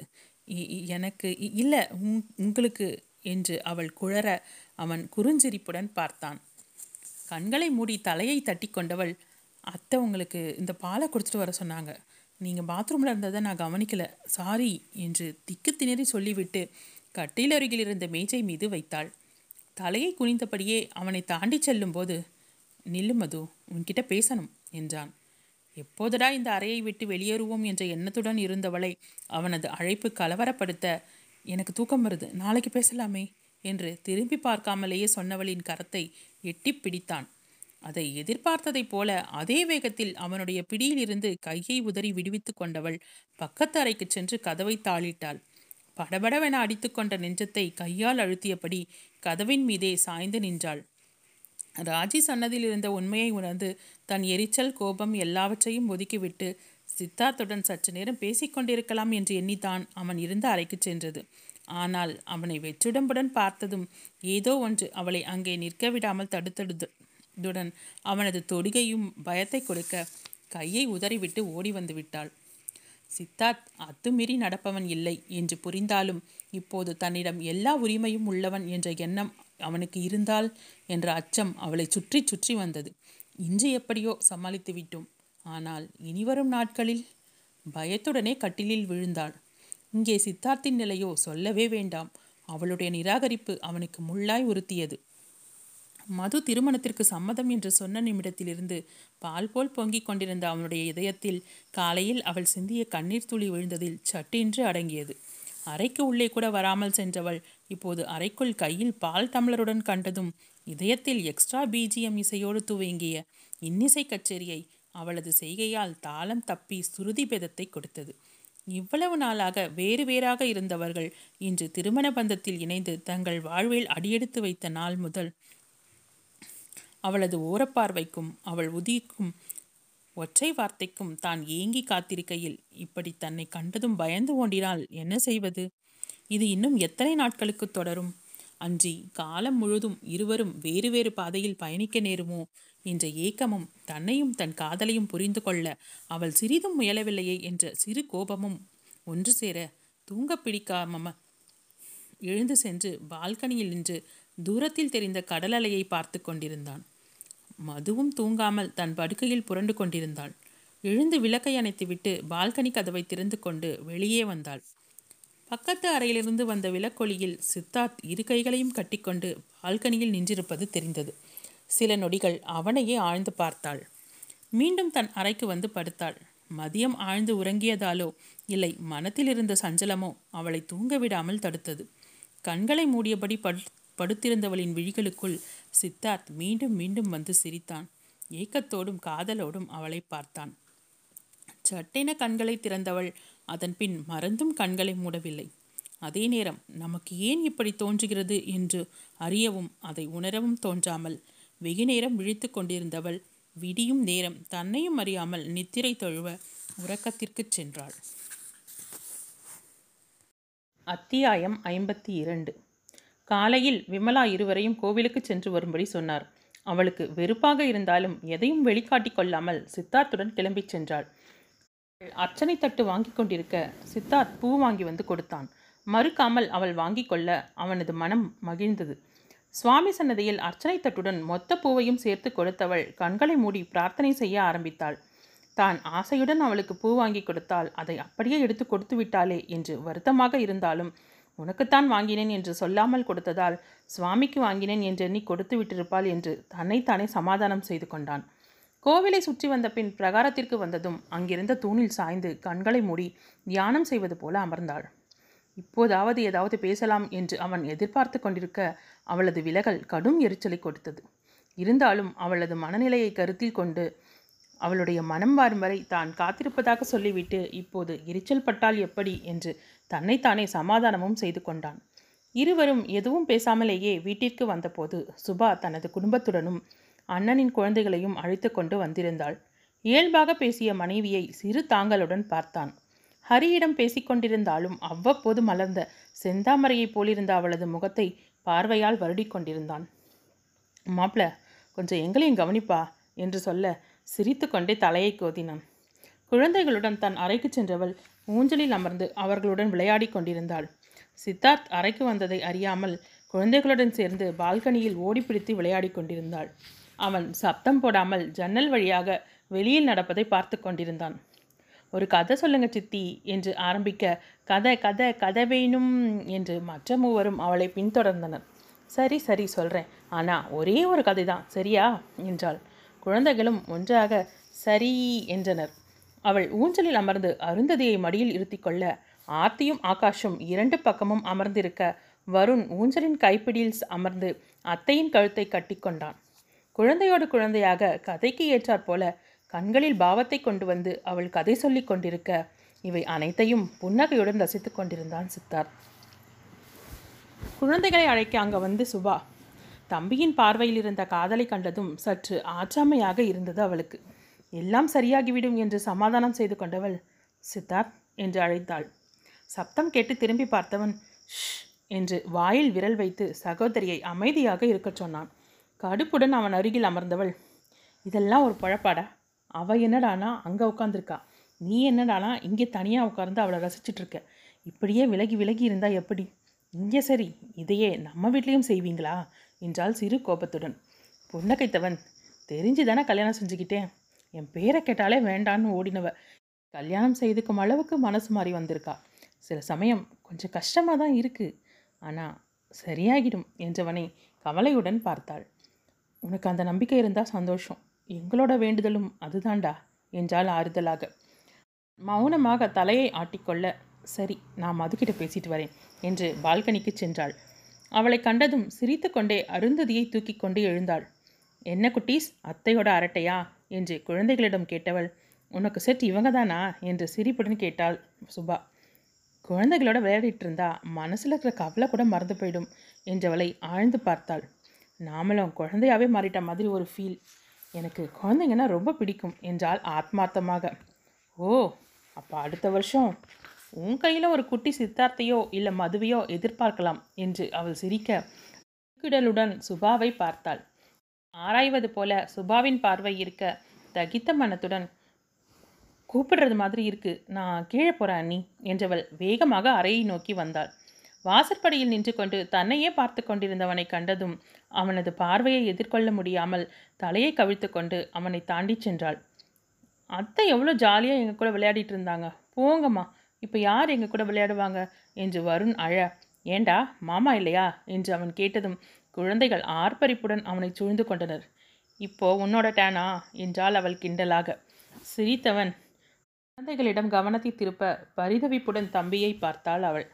எனக்கு இல்லை உங்களுக்கு என்று அவள் குழற அவன் குறுஞ்சிரிப்புடன் பார்த்தான். கண்களை மூடி தலையை தட்டி கொண்டவள் அத்தை உங்களுக்கு இந்த பாலை கொடுத்துட்டு வர சொன்னாங்க. நீங்கள் பாத்ரூமில் இருந்ததை நான் கவனிக்கல. சாரி என்று திக்கு திணறி சொல்லிவிட்டு கட்டில் அருகில் இருந்த மேஜை மீது வைத்தாள். தலையை குனிந்தபடியே அவனை தாண்டி செல்லும்போது நில்லு மது உன்கிட்ட பேசணும் என்றான். எப்போதடா இந்த அறையை விட்டு வெளியேறுவோம் என்ற எண்ணத்துடன் இருந்தவளை அவனது அழைப்பு கலவரப்படுத்த எனக்கு தூக்கம் வருது. நாளைக்கு பேசலாமே என்று திரும்பி பார்க்காமலேயே சொன்னவளின் கரத்தை எட்டி பிடித்தான். அதை எதிர்பார்த்ததைப் போல அதே வேகத்தில் அவனுடைய பிடியிலிருந்து கையை உதறி விடுவித்து கொண்டவள் பக்கத்து அறைக்கு சென்று கதவை தாளிட்டாள். படபடவென அடித்துக்கொண்ட நெஞ்சத்தை கையால் அழுத்தியபடி கதவின் மீதே சாய்ந்து நின்றாள். ராஜி சன்னதியில் இருந்த உண்மையை உணர்ந்து தன் எரிச்சல் கோபம் எல்லாவற்றையும் ஒதுக்கிவிட்டு சித்தார்த்துடன் சற்று நேரம் பேசிக்கொண்டிருக்கலாம் என்று எண்ணித்தான் அவன் இருந்த அறைக்கு சென்றது. ஆனால் அவனை வெற்றிடம்புடன் பார்த்ததும் ஏதோ ஒன்று அவளை அங்கே நிற்க விடாமல் தடுத்தடுத்துடன் அவனது தொடுகையும் பயத்தை கொடுக்க கையை உதறிவிட்டு ஓடி வந்து விட்டாள். சித்தார்த் அத்துமீறி நடப்பவன் இல்லை என்று புரிந்தாலும் இப்போது தன்னிடம் எல்லா உரிமையும் உள்ளவன் என்ற எண்ணம் அவனுக்கு இருந்தால் என்ற அச்சம் அவளை சுற்றி சுற்றி வந்தது. இன்று எப்படியோ சமாளித்து விட்டோம் ஆனால் இனிவரும் நாட்களில் பயத்துடனே கட்டிலில் விழுந்தாள். இங்கே சித்தார்த்தின் நிலையோ சொல்லவே வேண்டாம். அவளுடைய நிராகரிப்பு அவனுக்கு முள்ளாய் உறுத்தியது. மது திருமணத்திற்கு சம்மதம் என்று சொன்ன நிமிடத்திலிருந்து பால் போல் பொங்கிக் கொண்டிருந்த அவனுடைய இதயத்தில் காலையில் அவள் சிந்திய கண்ணீர் துளி விழுந்ததில் சட்டென்று அடங்கியது. அறைக்கு உள்ளே கூட வராமல் சென்றவள் இப்போது அறைக்குள் கையில் பால் டம்ளருடன் கண்டதும் இதயத்தில் எக்ஸ்ட்ரா பிஜிஎம் இசையோடு துவங்கிய இன்னிசை கச்சேரியை அவளது செய்கையால் தாளம் தப்பி சுருதி பேதத்தை கொடுத்தது. இவ்வளவு நாளாக வேறு வேறாக இருந்தவர்கள் இன்று திருமண பந்தத்தில் இணைந்து தங்கள் வாழ்வில் அடியெடுத்து வைத்த நாள் முதல் அவளது ஓரப்பார்வைக்கும் அவள் உதிக்கும் ஒற்றை வார்த்தைக்கும் தான் ஏங்கி காத்திருக்கையில் இப்படி தன்னை கண்டதும் பயந்து ஓண்டினால் என்ன செய்வது? இது இன்னும் எத்தனை நாட்களுக்கு தொடரும்? அன்றி காலம் முழுதும் இருவரும் வேறு வேறு பாதையில் பயணிக்க நேருமோ? என்ற ஏக்கமும் தன்னையும் தன் காதலையும் புரிந்து கொள்ள அவள் சிறிதும் முயலவில்லையே என்ற சிறு கோபமும் ஒன்று சேர தூங்க பிடிக்காம எழுந்து சென்று பால்கனியில் நின்று தூரத்தில் தெரிந்த கடல் அலையை பார்த்து கொண்டிருந்தான். மதுவும் தூங்காமல் தன் படுக்கையில் புரண்டு கொண்டிருந்தாள். எழுந்து விளக்கை அணைத்துவிட்டு பால்கனி கதவை திறந்து கொண்டு வெளியே வந்தாள். பக்கத்து அறையிலிருந்து வந்த விளக்கொளியில் சித்தார்த் இரு கைகளையும் கட்டிக்கொண்டு பால்கனியில் நின்றிருப்பது தெரிந்தது. சில நொடிகள் அவனையே ஆழ்ந்து பார்த்தாள். மீண்டும் தன் அறைக்கு வந்து படுத்தாள். மதியம் ஆழ்ந்து உறங்கியதாலோ இல்லை மனத்தில் இருந்த சஞ்சலமோ அவளை தூங்க விடாமல் தடுத்தது. கண்களை மூடியபடி படு படுத்திருந்தவளின் விழிகளுக்குள் சித்தார்த் மீண்டும் மீண்டும் வந்து சிரித்தான். ஏக்கத்தோடும் காதலோடும் அவளை பார்த்தான். சட்டென கண்களை திறந்தவள் அதன் பின் மறந்தும் கண்களை மூடவில்லை. அதே நேரம் நமக்கு ஏன் இப்படி தோன்றுகிறது? என்று அறியவும் அதை உணரவும் தோன்றாமல் வெகு நேரம் விழித்து கொண்டிருந்தவள் விடியும் நேரம் தன்னையும் அறியாமல் நித்திரை தழுவ உறக்கத்திற்குச் சென்றாள். அத்தியாயம் ஐம்பத்தி இரண்டு காலையில் விமலா இருவரையும் கோவிலுக்கு சென்று வரும்படி சொன்னார். அவளுக்கு வெறுப்பாக இருந்தாலும் எதையும் வெளிக்காட்டி கொள்ளாமல் சித்தார்த்துடன் கிளம்பிச் சென்றாள். அர்ச்சனை தட்டு வாங்கி கொண்டிருக்க சித்தார்த் பூ வாங்கி வந்து கொடுத்தான். மறுக்காமல் அவள் வாங்கி கொள்ள அவனது மனம் மகிழ்ந்தது. சுவாமி சன்னதியில் அர்ச்சனை தட்டுடன் மொத்த பூவையும் சேர்த்து கொடுத்தவள் கண்களை மூடி பிரார்த்தனை செய்ய ஆரம்பித்தாள். தான் ஆசையுடன் அவளுக்கு பூ வாங்கி கொடுத்தால் அதை அப்படியே எடுத்து கொடுத்து விட்டாளே என்று வருத்தமாக இருந்தாலும் உனக்குத்தான் வாங்கினேன் என்று சொல்லாமல் கொடுத்ததால் சுவாமிக்கு வாங்கினேன் என்று எண்ணி கொடுத்து விட்டிருப்பாள் என்று தன்னைத்தானே சமாதானம் செய்து கொண்டான். கோவிலை சுற்றி வந்த பின் பிரகாரத்திற்கு வந்ததும் அங்கிருந்த தூணில் சாய்ந்து கண்களை மூடி தியானம் செய்வது போல அமர்ந்தாள். இப்போதாவது ஏதாவது பேசலாம் என்று அவன் எதிர்பார்த்து கொண்டிருக்க அவளது விலகல் கடும் எரிச்சலை கொடுத்தது. இருந்தாலும் அவளது மனநிலையை கருத்தில் கொண்டு அவளுடைய மனம் வாரும் வரை தான் காத்திருப்பதாக சொல்லிவிட்டு இப்போது எரிச்சல் பட்டால் எப்படி என்று தன்னைத்தானே சமாதானமும் செய்து கொண்டான். இருவரும் எதுவும் பேசாமலேயே வீட்டிற்கு வந்தபோது சுபா தனது குடும்பத்துடனும் அண்ணனின் குழந்தைகளையும் அழைத்து கொண்டு வந்திருந்தாள். இயல்பாக பேசிய மனைவியை சிறு தாங்களுடன் பார்த்தான். ஹரியிடம் பேசிக்கொண்டிருந்தாலும் அவ்வப்போது மலர்ந்த செந்தாமரையைப் போலிருந்த அவளது முகத்தை பார்வையால் வருடிக் கொண்டிருந்தான். மாப்பிள கொஞ்சம் எங்களையும் கவனிப்பா என்று சொல்ல சிரித்து கொண்டே தலையை கோதினான். குழந்தைகளுடன் தன் அறைக்கு சென்றவள் ஊஞ்சலில் அமர்ந்து அவர்களுடன் விளையாடி கொண்டிருந்தாள். சித்தார்த் அறைக்கு வந்ததை அறியாமல் குழந்தைகளுடன் சேர்ந்து பால்கனியில் ஓடிப்பிடித்து விளையாடி கொண்டிருந்தாள். அவன் சப்தம் போடாமல் ஜன்னல் வழியாக வெளியில் நடப்பதை பார்த்து கொண்டிருந்தான். ஒரு கதை சொல்லுங்க சித்தி என்று ஆரம்பிக்க கதை கதை கதை வேணும் என்று மற்ற மூவரும் அவளை பின்தொடர்ந்தனர். சரி சரி சொல்கிறேன் ஆனால் ஒரே ஒரு கதை தான் சரியா? என்றாள். குழந்தைகளும் ஒன்றாக சரி என்றனர். அவள் ஊஞ்சலில் அமர்ந்து அருந்ததியை மடியில் இருத்திக்கொள்ள ஆர்த்தியும் ஆகாஷும் இரண்டு பக்கமும் அமர்ந்திருக்க வருண் ஊஞ்சலின் கைப்பிடியில் அமர்ந்து அத்தையின் கழுத்தை கட்டிக்கொண்டான் குழந்தையோடு குழந்தையாக கதைக்கு ஏற்றாற் போல கண்களில் பாவத்தை கொண்டு வந்து அவள் கதை சொல்லிக் கொண்டிருக்க இவை அனைத்தையும் புன்னகையுடன் ரசித்துக் கொண்டிருந்தான் சித்தார்த் குழந்தைகளை அழைக்க அங்கே வந்து சுபா. தம்பியின் பார்வையில் இருந்த காதலை கண்டதும் சற்று ஆற்றாமையாக இருந்தது அவளுக்கு. எல்லாம் சரியாகிவிடும் என்று சமாதானம் செய்து கொண்டவள் சித்தார்த் என்று அழைத்தாள். சப்தம் கேட்டு திரும்பி பார்த்தவன் ஷ் என்று வாயில் விரல் வைத்து சகோதரியை அமைதியாக இருக்கச் சொன்னான். கடுப்புடன் அவன் அருகில் அமர்ந்தவள் இதெல்லாம் ஒரு பழப்பாடா? அவள் என்னடானா அங்கே உட்காந்துருக்கா நீ என்னடானா இங்கே தனியாக உட்காந்து அவளை ரசிச்சிட்ருக்க. இப்படியே விலகி விலகி இருந்தால் எப்படி? இங்கே சரி இதையே நம்ம வீட்லேயும் செய்வீங்களா? என்றால் சிறு கோபத்துடன். புன்னகைத்தவன் தெரிஞ்சு தானே கல்யாணம் செஞ்சுக்கிட்டேன். என் பேரை கேட்டாலே வேண்டான்னு ஓடினவ. கல்யாணம் செய்துக்கும் அளவுக்கு மனசு மாறி வந்திருக்கா. சில சமயம் கொஞ்சம் கஷ்டமாக தான் இருக்குது ஆனால் சரியாகிடும் என்றவனை கவலையுடன் பார்த்தாள். உனக்கு அந்த நம்பிக்கை இருந்தால் சந்தோஷம். எங்களோட வேண்டுதலும் அதுதான்டா என்றால் ஆறுதலாக. மௌனமாக தலையை ஆட்டிக்கொள்ள சரி நான் மதுக்கிட்ட பேசிட்டு வரேன் என்று பால்கனிக்கு சென்றாள். அவளை கண்டதும் சிரித்துக்கொண்டே அருந்ததியை தூக்கி கொண்டு எழுந்தாள். என்ன குட்டீஸ் அத்தையோட அரட்டையா? என்று குழந்தைகளிடம் கேட்டவள். உனக்கு செட் இவங்க தானா என்று சிரிப்புடன் கேட்டாள் சுபா. குழந்தைகளோட விளையாடிட்டு இருந்தா மனசில் இருக்கிற கவலை கூட மறந்து போயிடும் என்றவளை ஆழ்ந்து பார்த்தாள். நாமளும் குழந்தையாவே மாறிட்ட மாதிரி ஒரு ஃபீல் எனக்கு குழந்தைங்கன்னா ரொம்ப பிடிக்கும் என்றால் ஆத்மார்த்தமாக. ஓ அப்போ அடுத்த வருஷம் உன் கையில் ஒரு குட்டி சித்தார்த்தையோ இல்லை மதுவையோ எதிர்பார்க்கலாம் என்று அவள் சிரிக்க கிடலுடன் சுபாவை பார்த்தாள். ஆராய்வது போல சுபாவின் பார்வை இருக்க தகித்த மனத்துடன் கூப்பிடுறது மாதிரி இருக்கு. நான் கீழே போகிறேன் அண்ணி என்றவள் வேகமாக அறையை நோக்கி வந்தாள். வாசற்படியில் நின்று கொண்டு தன்னையே பார்த்து கொண்டிருந்தவனை கண்டதும் அவனது பார்வையை எதிர்கொள்ள முடியாமல் தலையை கவிழ்த்து கொண்டு அவனை தாண்டி சென்றாள். அத்தை எவ்வளோ ஜாலியாக எங்கள் கூட விளையாடிட்டு இருந்தாங்க. போங்கம்மா. இப்போ யார் எங்கள் கூட விளையாடுவாங்க? என்று வருண் அழ ஏண்டா மாமா இல்லையா? என்று அவன் கேட்டதும் குழந்தைகள் ஆர்ப்பரிப்புடன் அவனை சூழ்ந்து கொண்டனர். இப்போ உன்னோட டேனா? என்றாள் அவள் கிண்டலாக. சிரித்தவன் குழந்தைகளிடம் கவனத்தை திருப்ப பரிதவிப்புடன் தம்பியை பார்த்தாள் அவள்.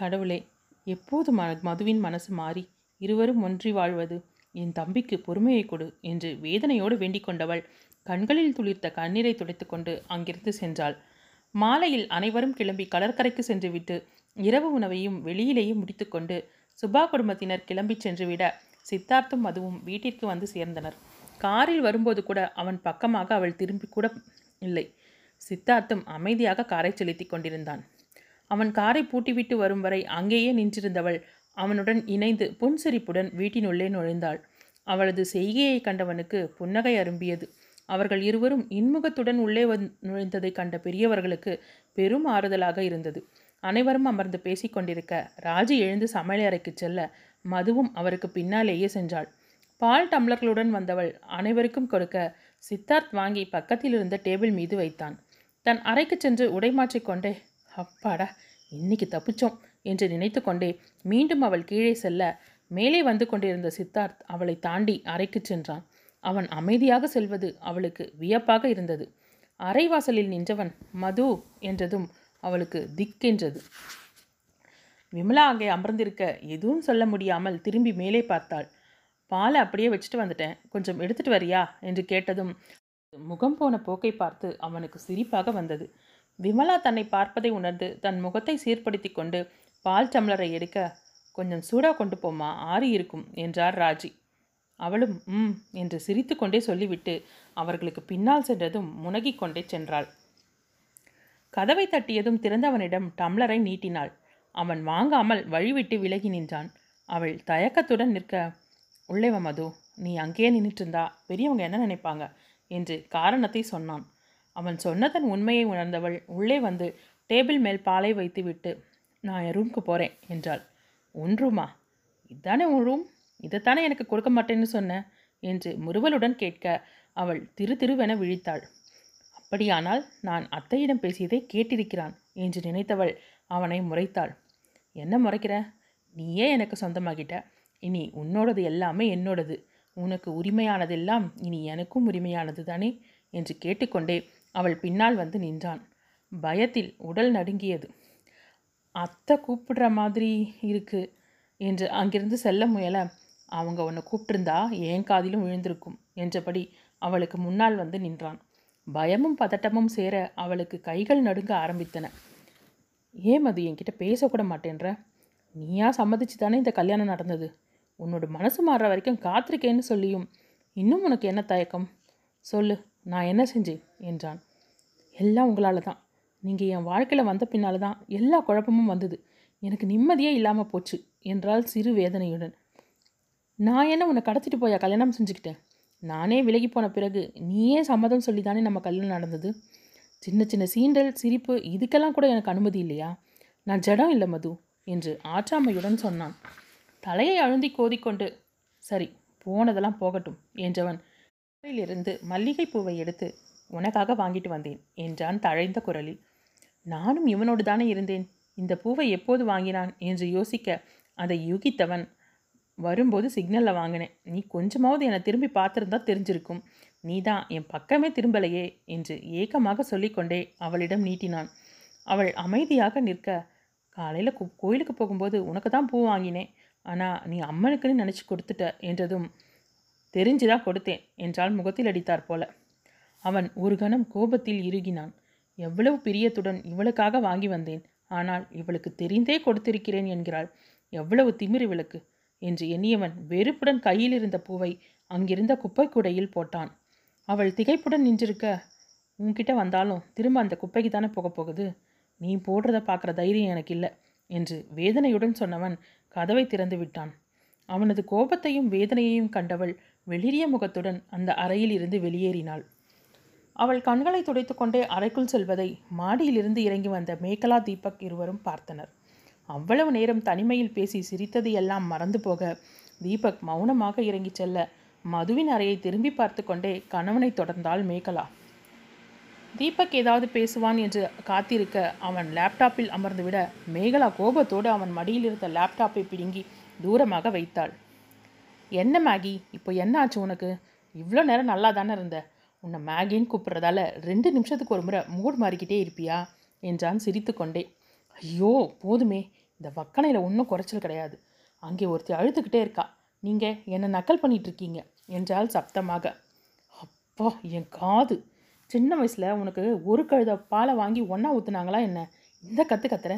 கடவுளே எப்போது ம மதுவின் மனசு மாறி இருவரும் ஒன்றி வாழ்வது என் தம்பிக்கு பொறுமையை கொடு என்று வேதனையோடு வேண்டிக் கொண்டவள் கண்களில் துளிர்த்த கண்ணீரை துடைத்துக்கொண்டு அங்கிருந்து சென்றாள். மாலையில் அனைவரும் கிளம்பி கடற்கரைக்கு சென்றுவிட்டு இரவு உணவையும் வெளியிலேயே முடித்துக்கொண்டு சுபா குடும்பத்தினர் கிளம்பி சென்றுவிட சித்தார்த்தும் மதுவும் வீட்டிற்கு வந்து சேர்ந்தனர். காரில் வரும்போது கூட அவன் பக்கமாக அவள் திரும்பி கூட இல்லை. சித்தார்த்தும் அமைதியாக காரை செலுத்தி கொண்டிருந்தான். அவன் காரை பூட்டிவிட்டு வரும் வரை அங்கேயே நின்றிருந்தவள். அவனுடன் இணைந்து புன்சிரிப்புடன் வீட்டினுள்ளே நுழைந்தாள். அவளது செய்கையை கண்டவனுக்கு புன்னகை அரும்பியது. அவர்கள் இருவரும் இன்முகத்துடன் உள்ளே வந் நுழைந்ததை கண்ட பெரியவர்களுக்கு பெரும் ஆறுதலாக இருந்தது. அனைவரும் அமர்ந்து பேசிக்கொண்டிருக்க ராஜி எழுந்து சமையலறைக்கு செல்ல மதுவும் அவருக்கு பின்னாலேயே சென்றாள். பால் டம்ளர்களுடன் வந்தவள் அனைவருக்கும் கொடுக்க சித்தார்த் வாங்கி பக்கத்தில் இருந்த டேபிள் மீது வைத்தான். தன் அறைக்கு சென்று உடை மாற்றிக்கொண்டே அப்பாடா இன்னைக்கு தப்பிச்சோம் என்று நினைத்து கொண்டே மீண்டும் அவள் கீழே செல்ல மேலே வந்து கொண்டிருந்த சித்தார்த் அவளை தாண்டி அறைக்கு சென்றான். அவன் அமைதியாக செல்வது அவளுக்கு வியப்பாக இருந்தது. அறைவாசலில் நின்றவன் மது என்றதும் அவளுக்கு திக்கென்றது. விமலா அங்கே அமர்ந்திருக்க எதுவும் சொல்ல முடியாமல் திரும்பி மேலே பார்த்தாள். பாலை அப்படியே வச்சுட்டு வந்துட்டேன். கொஞ்சம் எடுத்துட்டு வரியா? என்று கேட்டதும் முகம் போன போக்கை பார்த்து அவனுக்கு சிரிப்பாக வந்தது. விமலா தன்னை பார்ப்பதை உணர்ந்து தன் முகத்தை சீர்படுத்தி கொண்டு பால் டம்ளரை எடுக்க கொஞ்சம் சூடாக கொண்டு போமா ஆறி இருக்கும் என்றார் ராஜி. அவளும் ம் என்று சிரித்துக்கொண்டே சொல்லிவிட்டு அவர்களுக்கு பின்னால் சென்றதும் முனகிக் கொண்டே சென்றாள். கதவை தட்டியதும் திறந்தவனிடம் டம்ளரை நீட்டினாள். அவன் வாங்காமல் வழிவிட்டு விலகி நின்றான். அவள் தயக்கத்துடன் நிற்க உள்ளே வா மது நீ அங்கேயே நின்றுட்டு இருந்தா பெரியவங்க என்ன நினைப்பாங்க? என்று காரணத்தை சொன்னான். அவன் சொன்னதன் உண்மையை உணர்ந்தவள் உள்ளே வந்து டேபிள் மேல் பாலை வைத்துவிட்டு நான் என் ரூம்க்கு போகிறேன் என்றாள். உன் ரூமா இதானே உன் ரூம் இதைத்தானே எனக்கு கொடுக்க மாட்டேன்னு சொன்ன? என்று முறுவலுடன் கேட்க அவள் திரு திருவென விழித்தாள். அப்படியானால் நான் அத்தையிடம் பேசியதை கேட்டிருக்கிறான் என்று நினைத்தவள் அவனை முறைத்தாள். என்ன முறைக்கிற? நீயே எனக்கு சொந்தமாகிட்ட. இனி உன்னோடது எல்லாமே என்னோடது. உனக்கு உரிமையானதெல்லாம் இனி எனக்கும் உரிமையானது தானே என்று கேட்டுக்கொண்டே அவள் பின்னால் வந்து நின்றான். பயத்தில் உடல் நடுங்கியது. அத்தை கூப்பிடுற மாதிரி இருக்கு என்று அங்கிருந்து செல்ல முயல அவங்க உன்னை கூப்பிட்டிருந்தா ஏன் காதிலும் விழுந்திருக்கும் என்றபடி அவளுக்கு முன்னால் வந்து நின்றான். பயமும் பதட்டமும் சேர அவளுக்கு கைகள் நடுங்க ஆரம்பித்தன. ஏன் அது என்கிட்ட பேசக்கூட மாட்டேன்ற? நீயா சம்மதிச்சு தானே இந்த கல்யாணம் நடந்தது? உன்னோட மனசு மாறுற வரைக்கும் காத்திருக்கேன்னு சொல்லியும் இன்னும் உனக்கு என்ன தயக்கம்? சொல்லு. நான் என்ன செஞ்சேன்? என்றான். எல்லாம் உங்களால் தான். நீங்கள் என் வாழ்க்கையில் வந்த பின்னால் தான் எல்லா குழப்பமும் வந்தது. எனக்கு நிம்மதியே இல்லாமல் போச்சு என்றால் சிறு வேதனையுடன். நான் என்ன உன்னை கடத்திட்டு போயா? கல்யாணம் செஞ்சுக்கிட்டேன். நானே விலகி போன பிறகு நீயே சம்மதம் சொல்லி தானே நம்ம கல்யாணம் நடந்தது? சின்ன சின்ன சீண்டல் சிரிப்பு இதுக்கெல்லாம் கூட எனக்கு அனுமதி இல்லையா? நான் ஜடம் இல்லை மது என்று ஆற்றாமையுடன் சொன்னான். தலையை அழுந்தி கோதிக்கொண்டு சரி போனதெல்லாம் போகட்டும் என்றவன். இருந்து மல்லிகை பூவை எடுத்து உனக்காக வாங்கிட்டு வந்தேன் என்றான் தழைந்த குரலில். நானும் இவனோடு தானே இருந்தேன். இந்த பூவை எப்போது வாங்கினான்? என்று யோசிக்க அதை யூகித்தவன் வரும்போது சிக்னலில் வாங்கினேன். நீ கொஞ்சமாவது என்னை திரும்பி பார்த்துருந்தா தெரிஞ்சிருக்கும். நீ தான் என் பக்கமே திரும்பலையே என்று ஏக்கமாக சொல்லிக்கொண்டே அவளிடம் நீட்டினான். அவள் அமைதியாக நிற்க காலையில் கோயிலுக்கு போகும்போது உனக்கு தான் பூ வாங்கினேன். ஆனால் நீ அம்மனுக்குன்னு நினச்சி கொடுத்துட்ட என்றதும் தெரிஞ்சுதான் கொடுத்தேன் என்றால் முகத்தில் அடித்தார் போல. அவன் ஒரு கணம் கோபத்தில் இறுகினான். எவ்வளவு பிரியத்துடன் இவளுக்காக வாங்கி வந்தேன். ஆனால் இவளுக்கு தெரிந்தே கொடுத்திருக்கிறேன் என்கிறாள். எவ்வளவு திமிரு இவளுக்கு என்று எண்ணியவன் வெறுப்புடன் கையில் இருந்த பூவை அங்கிருந்த குப்பை கூடையில் போட்டான். அவள் திகைப்புடன் நின்றிருக்க உன்கிட்ட வந்தாலும் திரும்ப அந்த குப்பைக்கு தானே போக போகுது? நீ போடுறத பார்க்குற தைரியம் எனக்கு இல்லை என்று வேதனையுடன் சொன்னவன் கதவை திறந்து விட்டான். அவனது கோபத்தையும் வேதனையையும் கண்டவள் வெளிரிய முகத்துடன் அந்த அறையில் இருந்து வெளியேறினாள். அவள் கண்களை துடைத்துக்கொண்டே அறைக்குள் செல்வதை மாடியிலிருந்து இறங்கி வந்த மேகலா தீபக் இருவரும் பார்த்தனர். அவ்வளவு நேரம் தனிமையில் பேசி சிரித்தது எல்லாம் மறந்து போக தீபக் மௌனமாக இறங்கிச் செல்ல மதுவின் அறையை திரும்பி பார்த்து கொண்டே கணவனை தொடர்ந்தாள் மேகலா. தீபக் ஏதாவது பேசுவான் என்று காத்திருக்க அவன் லேப்டாப்பில் அமர்ந்துவிட மேகலா கோபத்தோடு அவன் மடியில் இருந்த லேப்டாப்பை பிடுங்கி தூரமாக வைத்தாள். என்ன மேகி? இப்போ என்ன ஆச்சு உனக்கு? இவ்வளோ நேரம் நல்லா தானே இருந்த? உன்னை மேகின்னு கூப்பிட்றதால ரெண்டு நிமிஷத்துக்கு ஒரு முறை மூட் மாறிக்கிட்டே இருப்பியா? என்றான் சிரித்துக்கொண்டே. ஐயோ போதுமே. இந்த வக்கனையில் ஒன்றும் குறைச்சல் கிடையாது. அங்கே ஒருத்தி அழுதுகிட்டே இருக்கா. நீங்கள் என்னை நக்கல் பண்ணிகிட்ருக்கீங்க இருக்கீங்க என்றால் சப்தமாக. அப்பா என் காது. சின்ன வயசில் உனக்கு ஒரு கழுத பாலை வாங்கி ஒன்றா ஊற்றுனாங்களா என்ன? இந்த கற்று கத்துற.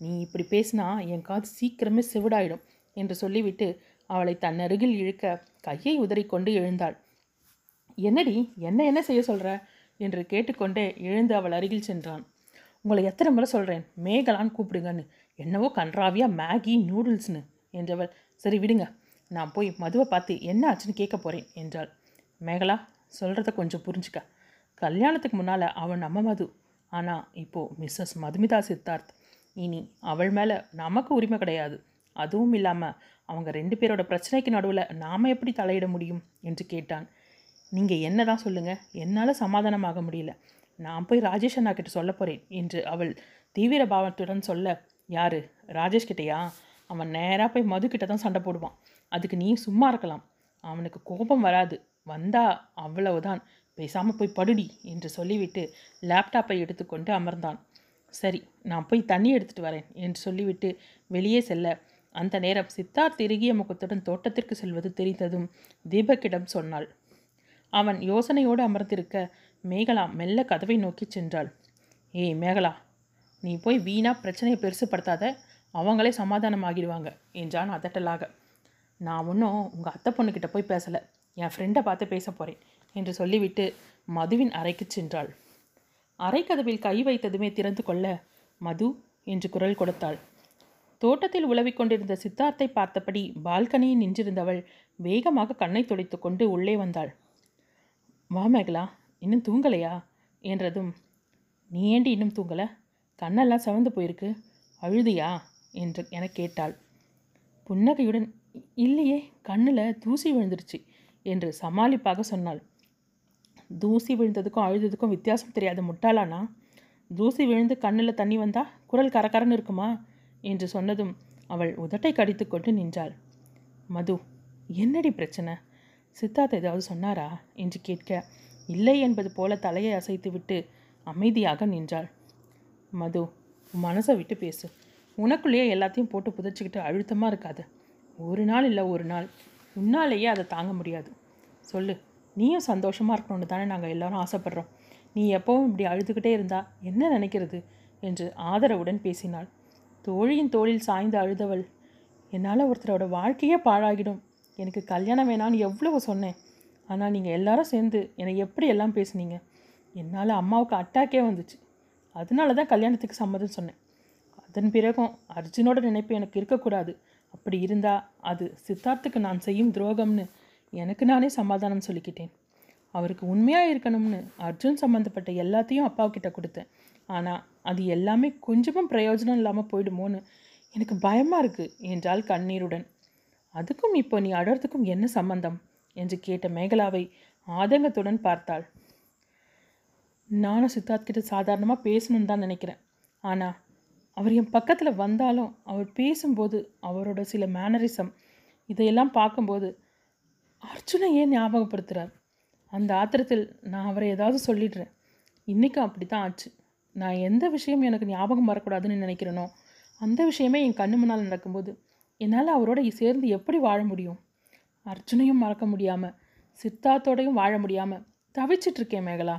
நீ இப்படி பேசினா என் காது சீக்கிரமே செவிடாயிடும். என்று சொல்லிவிட்டு அவளை தன் அருகில் இழுக்க கையை உதறிக்கொண்டு எழுந்தாள். என்னடி என்ன என்ன செய்ய சொல்கிற என்று கேட்டுக்கொண்டே எழுந்து அவள் அருகில் சென்றான். உங்களை எத்தனை முறை சொல்கிறேன் மேகலான்னு கூப்பிடுங்கன்னு. என்னவோ கன்றாவியா மேகி நூடுல்ஸ்னு என்றவள். சரி விடுங்க. நான் போய் மதுவை பார்த்து என்ன ஆச்சுன்னு கேட்க போகிறேன் என்றாள். மேகலா சொல்கிறத கொஞ்சம் புரிஞ்சுக்க. கல்யாணத்துக்கு முன்னால் அவன் நம்ம மது. ஆனால் இப்போது மிஸ்ஸஸ் மதுமிதா சித்தார்த். இனி அவள் மேலே நமக்கு உரிமை கிடையாது. அதுவும் இல்லாமல் அவங்க ரெண்டு பேரோட பிரச்சனைக்கு நடுவில் நாம் எப்படி தலையிட முடியும்? என்று கேட்டான். நீங்கள் என்ன தான் சொல்லுங்கள் என்னால் சமாதானமாக முடியல. நான் போய் ராஜேஷ் அண்ணா கிட்ட சொல்ல போகிறேன் என்று அவள் தீவிர பாவத்துடன் சொல்ல யாரு? ராஜேஷ் கிட்டேயா? அவன் நேராக போய் மதுக்கிட்ட தான் சண்டை போடுவான். அதுக்கு நீ சும்மா இருக்கலாம். அவனுக்கு கோபம் வராது. வந்தா அவ்வளவுதான். பேசாமல் போய் படுடி என்று சொல்லிவிட்டு லேப்டாப்பை எடுத்துக்கொண்டு அமர்ந்தான். சரி நான் போய் தண்ணி எடுத்துகிட்டு வரேன் என்று சொல்லிவிட்டு வெளியே செல்ல அந்த நேரம் சித்தார்த் இறுகிய முகத்துடன் தோட்டத்திற்கு செல்வது தெரிந்ததும் தீபக்கிடம் சொன்னாள். அவன் யோசனையோடு அமர்ந்திருக்க மேகலா மெல்ல கதவை நோக்கி சென்றாள். ஏய் மேகலா நீ போய் வீணா பிரச்சனையை பெருசுப்படுத்தாத. அவங்களே சமாதானமாகிடுவாங்க என்றான் அதட்டலாக. நான் ஒன்றும் உங்கள் அத்தை பொண்ணுக்கிட்ட போய் பேசலை. என் ஃப்ரெண்டை பார்த்து பேச போகிறேன் என்று சொல்லிவிட்டு மதுவின் அறைக்கு சென்றாள். அறைக்கதவில் கை வைத்ததுமே திறந்து கொள்ள மது என்று குரல் கொடுத்தாள். தோட்டத்தில் உழவிக் கொண்டிருந்த சித்தார்த்தை பார்த்தபடி பால்கனியில் நின்றிருந்தவள் வேகமாக கண்ணை துடைத்து கொண்டு உள்ளே வந்தாள். வா மேகலா இன்னும் தூங்கலையா? என்றதும் நீ ஏண்டி இன்னும் தூங்கலை? கண்ணெல்லாம் சவந்து போயிருக்கு. அழுதியா? என்று என கேட்டாள். புன்னகையுடன் இல்லையே கண்ணில் தூசி விழுந்துருச்சு என்று சமாளிப்பாக சொன்னாள். தூசி விழுந்ததுக்கும் அழுததுக்கும் வித்தியாசம் தெரியாத முட்டாளானா? தூசி விழுந்து கண்ணில் தண்ணி வந்தா குரல் கரக்கரன்னு இருக்குமா? என்று சொன்னதும் அவள் உதட்டை கடித்து கொண்டு நின்றாள். மது என்னடி பிரச்சனை? சித்தார்த் ஏதாவது சொன்னாரா? என்று கேட்க இல்லை என்பது போல தலையை அசைத்துவிட்டு அமைதியாக நின்றாள். மது மனசை விட்டு பேசு. உனக்குள்ளேயே எல்லாத்தையும் போட்டு புதைச்சிக்கிட்டு அழுத்தமாக இருக்காது. ஒரு நாள் இல்லை ஒரு நாள். உன்னாலேயே அதை தாங்க முடியாது. சொல்லு நீயும் சந்தோஷமாக இருக்கணும்னு தானே நாங்கள் எல்லோரும் ஆசைப்படுறோம். நீ எப்போவும் இப்படி அழுதுகிட்டே இருந்தா என்ன நினைக்கிறது? என்று ஆதரவுடன் பேசினாள். தோழியின் தோளில் சாய்ந்து அழுதவள். என்னால் ஒருத்தரோட வாழ்க்கையே பாழாகிடும். எனக்கு கல்யாணம் வேணான்னு எவ்வளவு சொன்னேன். ஆனால் நீங்கள் எல்லாரும் சேர்ந்து என்னை எப்படி எல்லாம் பேசுனீங்க? என்னால் அம்மாவுக்கு அட்டாக்கே வந்துச்சு. அதனால தான் கல்யாணத்துக்கு சம்மதம் சொன்னேன். அதன் பிறகும் அர்ஜுனோட நினைப்பு எனக்கு இருக்கக்கூடாது. அப்படி இருந்தால் அது சித்தார்த்துக்கு நான் செய்யும் துரோகம்னு எனக்கு நானே சமாதானம் சொல்லிக்கிட்டேன். அவருக்கு உண்மையாக இருக்கணும்னு அர்ஜுன் சம்மந்தப்பட்ட எல்லாத்தையும் அப்பாவுக்கிட்ட கொடுத்தேன். ஆனால் அது எல்லாமே கொஞ்சமும் பிரயோஜனம் இல்லாமல் போயிடுமோன்னு எனக்கு பயமாக இருக்குது என்றாள் கண்ணீருடன். அதுக்கும் இப்போ நீ அழறதுக்கும் என்ன சம்பந்தம்? என்று கேட்ட மேகலாவை ஆதங்கத்துடன் பார்த்தாள். நானும் சித்தார்த் கிட்ட சாதாரணமாக பேசணும்னு தான் நினைக்கிறேன். ஆனால் அவர் என் பக்கத்தில் வந்தாலும் அவர் பேசும்போது அவரோட சில மேனரிசம் இதையெல்லாம் பார்க்கும்போது அர்ஜுனை ஏன் ஞாபகப்படுத்துகிறார் அந்த ஆத்திரத்தில் நான் அவரை ஏதாவது சொல்லிடுறேன். இன்றைக்கும் அப்படி தான் ஆச்சு. நான் எந்த விஷயம் எனக்கு ஞாபகம் வரக்கூடாதுன்னு நினைக்கிறேனோ அந்த விஷயமே என் கண்ணு முன்னால் நடக்கும்போது என்னால் அவரோட சேர்ந்து எப்படி வாழ முடியும்? அர்ஜுனையும் மறக்க முடியாமல் சித்தார்த்தோடையும் வாழ முடியாமல் தவிச்சிட்டு இருக்கேன் மேகலா.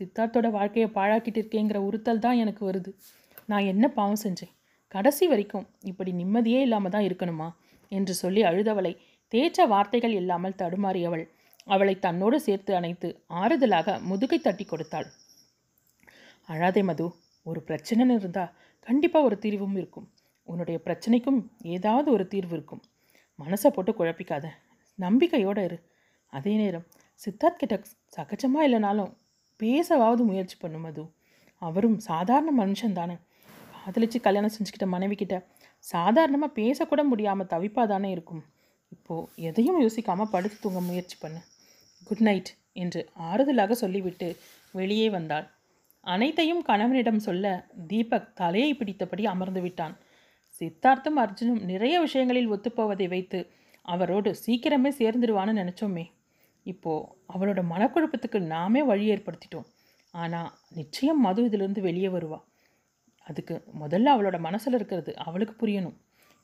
சித்தார்த்தோட வாழ்க்கையை பாழாக்கிட்டு இருக்கேங்கிற உறுத்தல் தான் எனக்கு வருது. நான் என்ன பாவம் செஞ்சேன்? கடைசி வரைக்கும் இப்படி நிம்மதியே இல்லாமல் தான் இருக்கணுமா? என்று சொல்லி அழுதவளை தேற்ற வார்த்தைகள் இல்லாமல் தடுமாறியவள். அவளை தன்னோடு சேர்த்து அணைத்து ஆறுதலாக முதுகை தட்டி கொடுத்தாள். அழாதே மது. ஒரு பிரச்சனைன்னு இருந்தால் கண்டிப்பாக ஒரு தீர்வும் இருக்கும். உன்னுடைய பிரச்சனைக்கும் ஏதாவது ஒரு தீர்வு இருக்கும். மனசை போட்டு குழப்பிக்காத. நம்பிக்கையோடு இரு. அதே நேரம் சித்தார்த் கிட்ட சகஜமாக இல்லைனாலும் பேசவாவது முயற்சி பண்ணும் மது. அவரும் சாதாரண மனுஷன் தானே. காதலிச்சு கல்யாணம் செஞ்சுக்கிட்ட மனைவி கிட்ட சாதாரணமாக பேசக்கூட முடியாமல் தவிப்பாக தானே இருக்கும். இப்போது எதையும் யோசிக்காமல் படுத்து தூங்க முயற்சி பண்ணு. குட் நைட் என்று ஆறுதலாக சொல்லிவிட்டு வெளியே வந்தாள். அனைத்தையும் கணவனிடம் சொல்ல தீபக் தலையை பிடித்தபடி அமர்ந்து விட்டான். சித்தார்த்தும் அர்ஜுனும் நிறைய விஷயங்களில் ஒத்துப்போவதை வைத்து அவரோடு சீக்கிரமே சேர்ந்துடுவான்னு நினச்சோமே. இப்போது அவளோட மனக்குழப்பத்துக்கு நாமே வழி ஏற்படுத்திட்டோம். ஆனால் நிச்சயம் மது இதிலிருந்து வெளியே வருவா. அதுக்கு முதல்ல அவளோட மனசில் இருக்கிறது அவளுக்கு புரியணும்.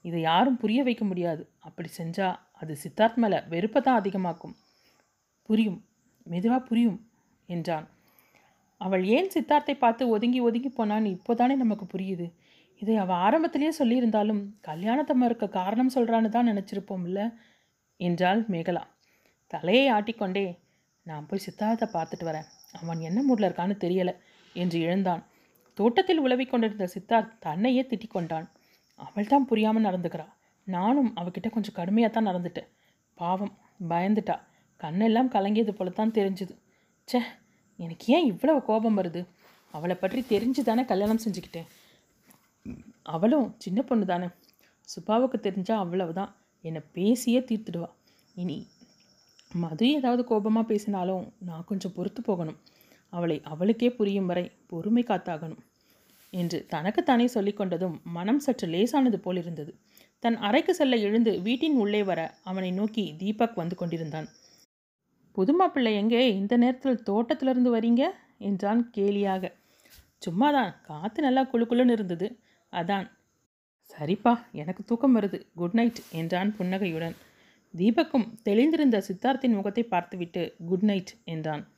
இதை யாரும் புரிய வைக்க முடியாது. அப்படி செஞ்சால் அது சித்தார்த் மேலே வெறுப்பை தான் அதிகமாக்கும். புரியும். மெதுவாக புரியும் என்றான். அவள் ஏன் சித்தார்த்தை பார்த்து ஒதுங்கி ஒதுங்கி போனான்னு இப்போதானே நமக்கு புரியுது. இதை அவள் ஆரம்பத்திலேயே சொல்லியிருந்தாலும் கல்யாணத்தை மறுக்க காரணம் சொல்கிறான்னு தான் நினச்சிருப்போம்ல? என்றாள் மேகலா. தலையை ஆட்டிக்கொண்டே நான் போய் சித்தார்த்தை பார்த்துட்டு வரேன். அவன் என்ன மூடில் இருக்கான்னு தெரியலை என்று எழுந்தான். தோட்டத்தில் உலவிக் கொண்டிருந்த சித்தார்த் தன்னையே திட்டிக் கொண்டான். அவள் தான் புரியாமல் நடந்துக்கிறாள் நானும் அவகிட்ட கொஞ்சம் கடுமையாக தான் நடந்துட்டேன். பாவம் பயந்துட்டா. கண்ணெல்லாம் கலங்கியது போல தான் தெரிஞ்சுது. ச்சே எனக்கு ஏன் இவ்வளவு கோபம் வருது? அவளை பற்றி தெரிஞ்சு தானே கல்யாணம் செஞ்சுக்கிட்டேன். அவளும் சின்ன பொண்ணு தானே. சுபாவுக்கு தெரிஞ்சா அவ்வளவுதான். என்னை பேசியே தீர்த்துடுவா. இனி மது ஏதாவது கோபமாக பேசினாலும் நான் கொஞ்சம் பொறுத்து போகணும். அவளை அவளுக்கே புரியும் வரை பொறுமை காத்தாகணும் என்று தனக்குத்தானே சொல்லிக்கொண்டதும் மனம் சற்று லேசானது போல் இருந்தது தன் அறைக்கு செல்ல எழுந்து வீட்டின் உள்ளே வர அவனை நோக்கி தீபக் வந்து கொண்டிருந்தான். புதுமாப்பிள்ளை எங்கே? இந்த நேரத்தில் தோட்டத்திலிருந்து வரீங்க? என்றான் கேலியாக. சும்மாதான். காற்று நல்லா குளு குளுன்னு இருந்தது. அதான். சரிப்பா. எனக்கு தூக்கம் வருது. Good night. என்றான் புன்னகையுடன். தீபக்கும் தெளிந்திருந்த சித்தார்த்தின் முகத்தை பார்த்துவிட்டு குட் நைட் என்றான்.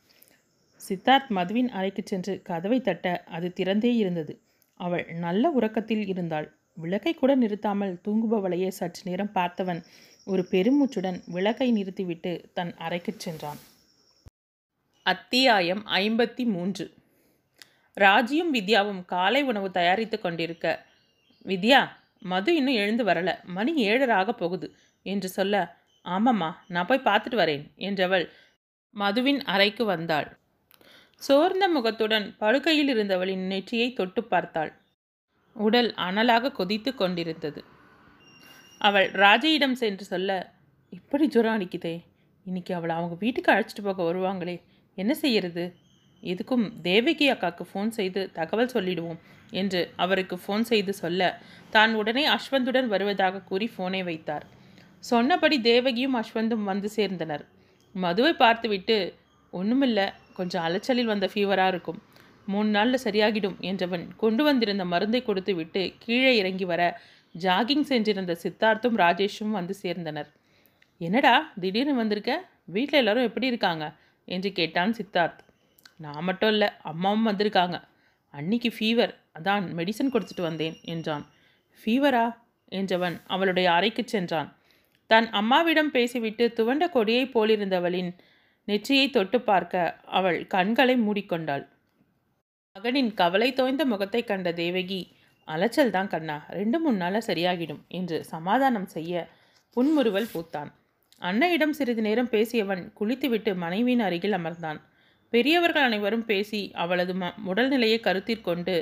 சித்தார்த் மதுவின் அறைக்கு சென்று கதவை தட்ட அது திறந்தே இருந்தது. அவள் நல்ல உறக்கத்தில் இருந்தாள். விளக்கை கூட நிறுத்தாமல் தூங்குபவளையே சற்று நேரம் பார்த்தவன் ஒரு பெருமூச்சுடன் விளக்கை நிறுத்திவிட்டு தன் அறைக்குச் சென்றான். அத்தியாயம் ஐம்பத்தி மூன்று ராஜியும் வித்யாவும் காலை உணவு தயாரித்து கொண்டிருக்க வித்யா மது இன்னும் எழுந்து வரல. மணி ஏழராக போகுது என்று சொல்ல ஆமாம்மா நான் போய் பார்த்துட்டு வரேன் என்றவள் மதுவின் அறைக்கு வந்தாள். சோர்ந்த முகத்துடன் படுக்கையில் இருந்தவளின் நெற்றியை தொட்டு பார்த்தாள். உடல் அனலாக கொதித்து கொண்டிருந்தது. அவள் ராஜையிடம் சென்று சொல்ல இப்படி ஜுரம் அடிக்குதே இன்னைக்கு அவளை அவங்க வீட்டுக்கு அழைச்சிட்டு போக வருவாங்களே என்ன செய்யறது? எதுக்கும் தேவகி அக்காவுக்கு ஃபோன் செய்து தகவல் சொல்லிடுவோம் என்று அவருக்கு ஃபோன் செய்து சொல்ல தான் உடனே அஸ்வந்துடன் வருவதாக கூறி ஃபோனை வைத்தார். சொன்னபடி தேவகியும் அஸ்வந்தும் வந்து சேர்ந்தனர். மதுவை பார்த்துவிட்டு ஒன்றுமில்லை கொஞ்சம் அலைச்சலில் வந்த ஃபீவராக இருக்கும். மூணு நாளில் சரியாகிடும் என்றவன் கொண்டு வந்திருந்த மருந்தை கொடுத்து விட்டு கீழே இறங்கி வர ஜாகிங் சென்றிருந்த சித்தார்த்தும் ராஜேஷும் வந்து சேர்ந்தனர். என்னடா திடீர்னு வந்திருக்க? வீட்டில் எல்லாரும் எப்படி இருக்காங்க? என்று கேட்டான் சித்தார்த். நான் மட்டும் இல்லை அம்மாவும் வந்திருக்காங்க. அன்னிக்கு ஃபீவர் அதான் மெடிசன் கொடுத்துட்டு வந்தேன் என்றான். ஃபீவரா என்றவன் அவளுடைய அறைக்கு சென்றான். தன் அம்மாவிடம் பேசிவிட்டு துவண்ட கொடியைப் போலிருந்தவளின் நெற்றியை தொட்டு பார்க்க அவள் கண்களை மூடிக்கொண்டாள். மகனின் கவலை தோய்ந்த முகத்தை கண்ட தேவகி அலைச்சல் தான் கண்ணா ரெண்டு மூணு நாளில் சரியாகிடும் என்று சமாதானம் செய்ய புன்முறுவல் பூத்தான். அன்னையிடம் சிறிது நேரம் பேசியவன் குளித்துவிட்டு மனைவியின் அருகில் அமர்ந்தான். பெரியவர்கள் அனைவரும் பேசி அவளது ம உடல்நிலையை கருத்திற்கொண்டு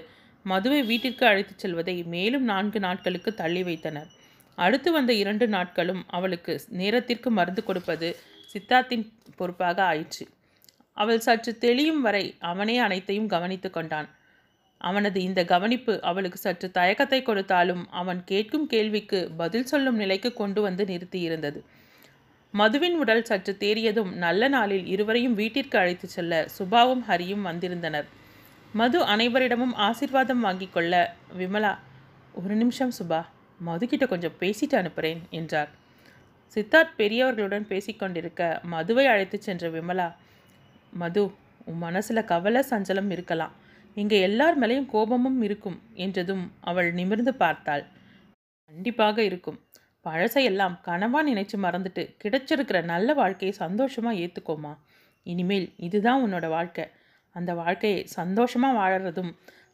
மதுவை வீட்டிற்கு அழைத்துச் செல்வதை மேலும் நான்கு நாட்களுக்கு தள்ளி வைத்தனர். அடுத்து வந்த இரண்டு நாட்களும் அவளுக்கு நேரத்திற்கு மருந்து கொடுப்பது சித்தார்த்தின் பொறுப்பாக ஆயிற்று. அவள் சற்று தெளியும் வரை அவனே அனைத்தையும் கவனித்து கொண்டான். அவனது இந்த கவனிப்பு அவளுக்கு சற்று தயக்கத்தை கொடுத்தாலும் அவன் கேட்கும் கேள்விக்கு பதில் சொல்லும் நிலைக்கு கொண்டு வந்து நிறுத்தியிருந்தது. மதுவின் உடல் சற்று தேறியதும் நல்ல நாளில் இருவரையும் வீட்டிற்கு அழைத்து செல்ல சுபாவும் ஹரியும் வந்திருந்தனர். மது அனைவரிடமும் ஆசிர்வாதம் வாங்கிக் கொள்ள விமலா ஒரு நிமிஷம் சுபா மதுக்கிட்ட கொஞ்சம் பேசிட்டு அனுப்புகிறேன் என்றார். சித்தார்த் பெரியவர்களுடன் பேசிக்கொண்டிருக்க மதுவை அழைத்து சென்ற விமலா மது உன் மனசில் கவலை சஞ்சலம் இருக்கலாம். இங்கே எல்லார் மேலேயும் கோபமும் இருக்கும் என்றதும் அவள் நிமிர்ந்து பார்த்தாள். கண்டிப்பாக இருக்கும். பழசையெல்லாம் கனவா நினைச்சு மறந்துட்டு கிடைச்சிருக்கிற நல்ல வாழ்க்கையை சந்தோஷமாக ஏற்றுக்கோமா இனிமேல் இதுதான் உன்னோட வாழ்க்கை. அந்த வாழ்க்கையை சந்தோஷமாக வாழறதும்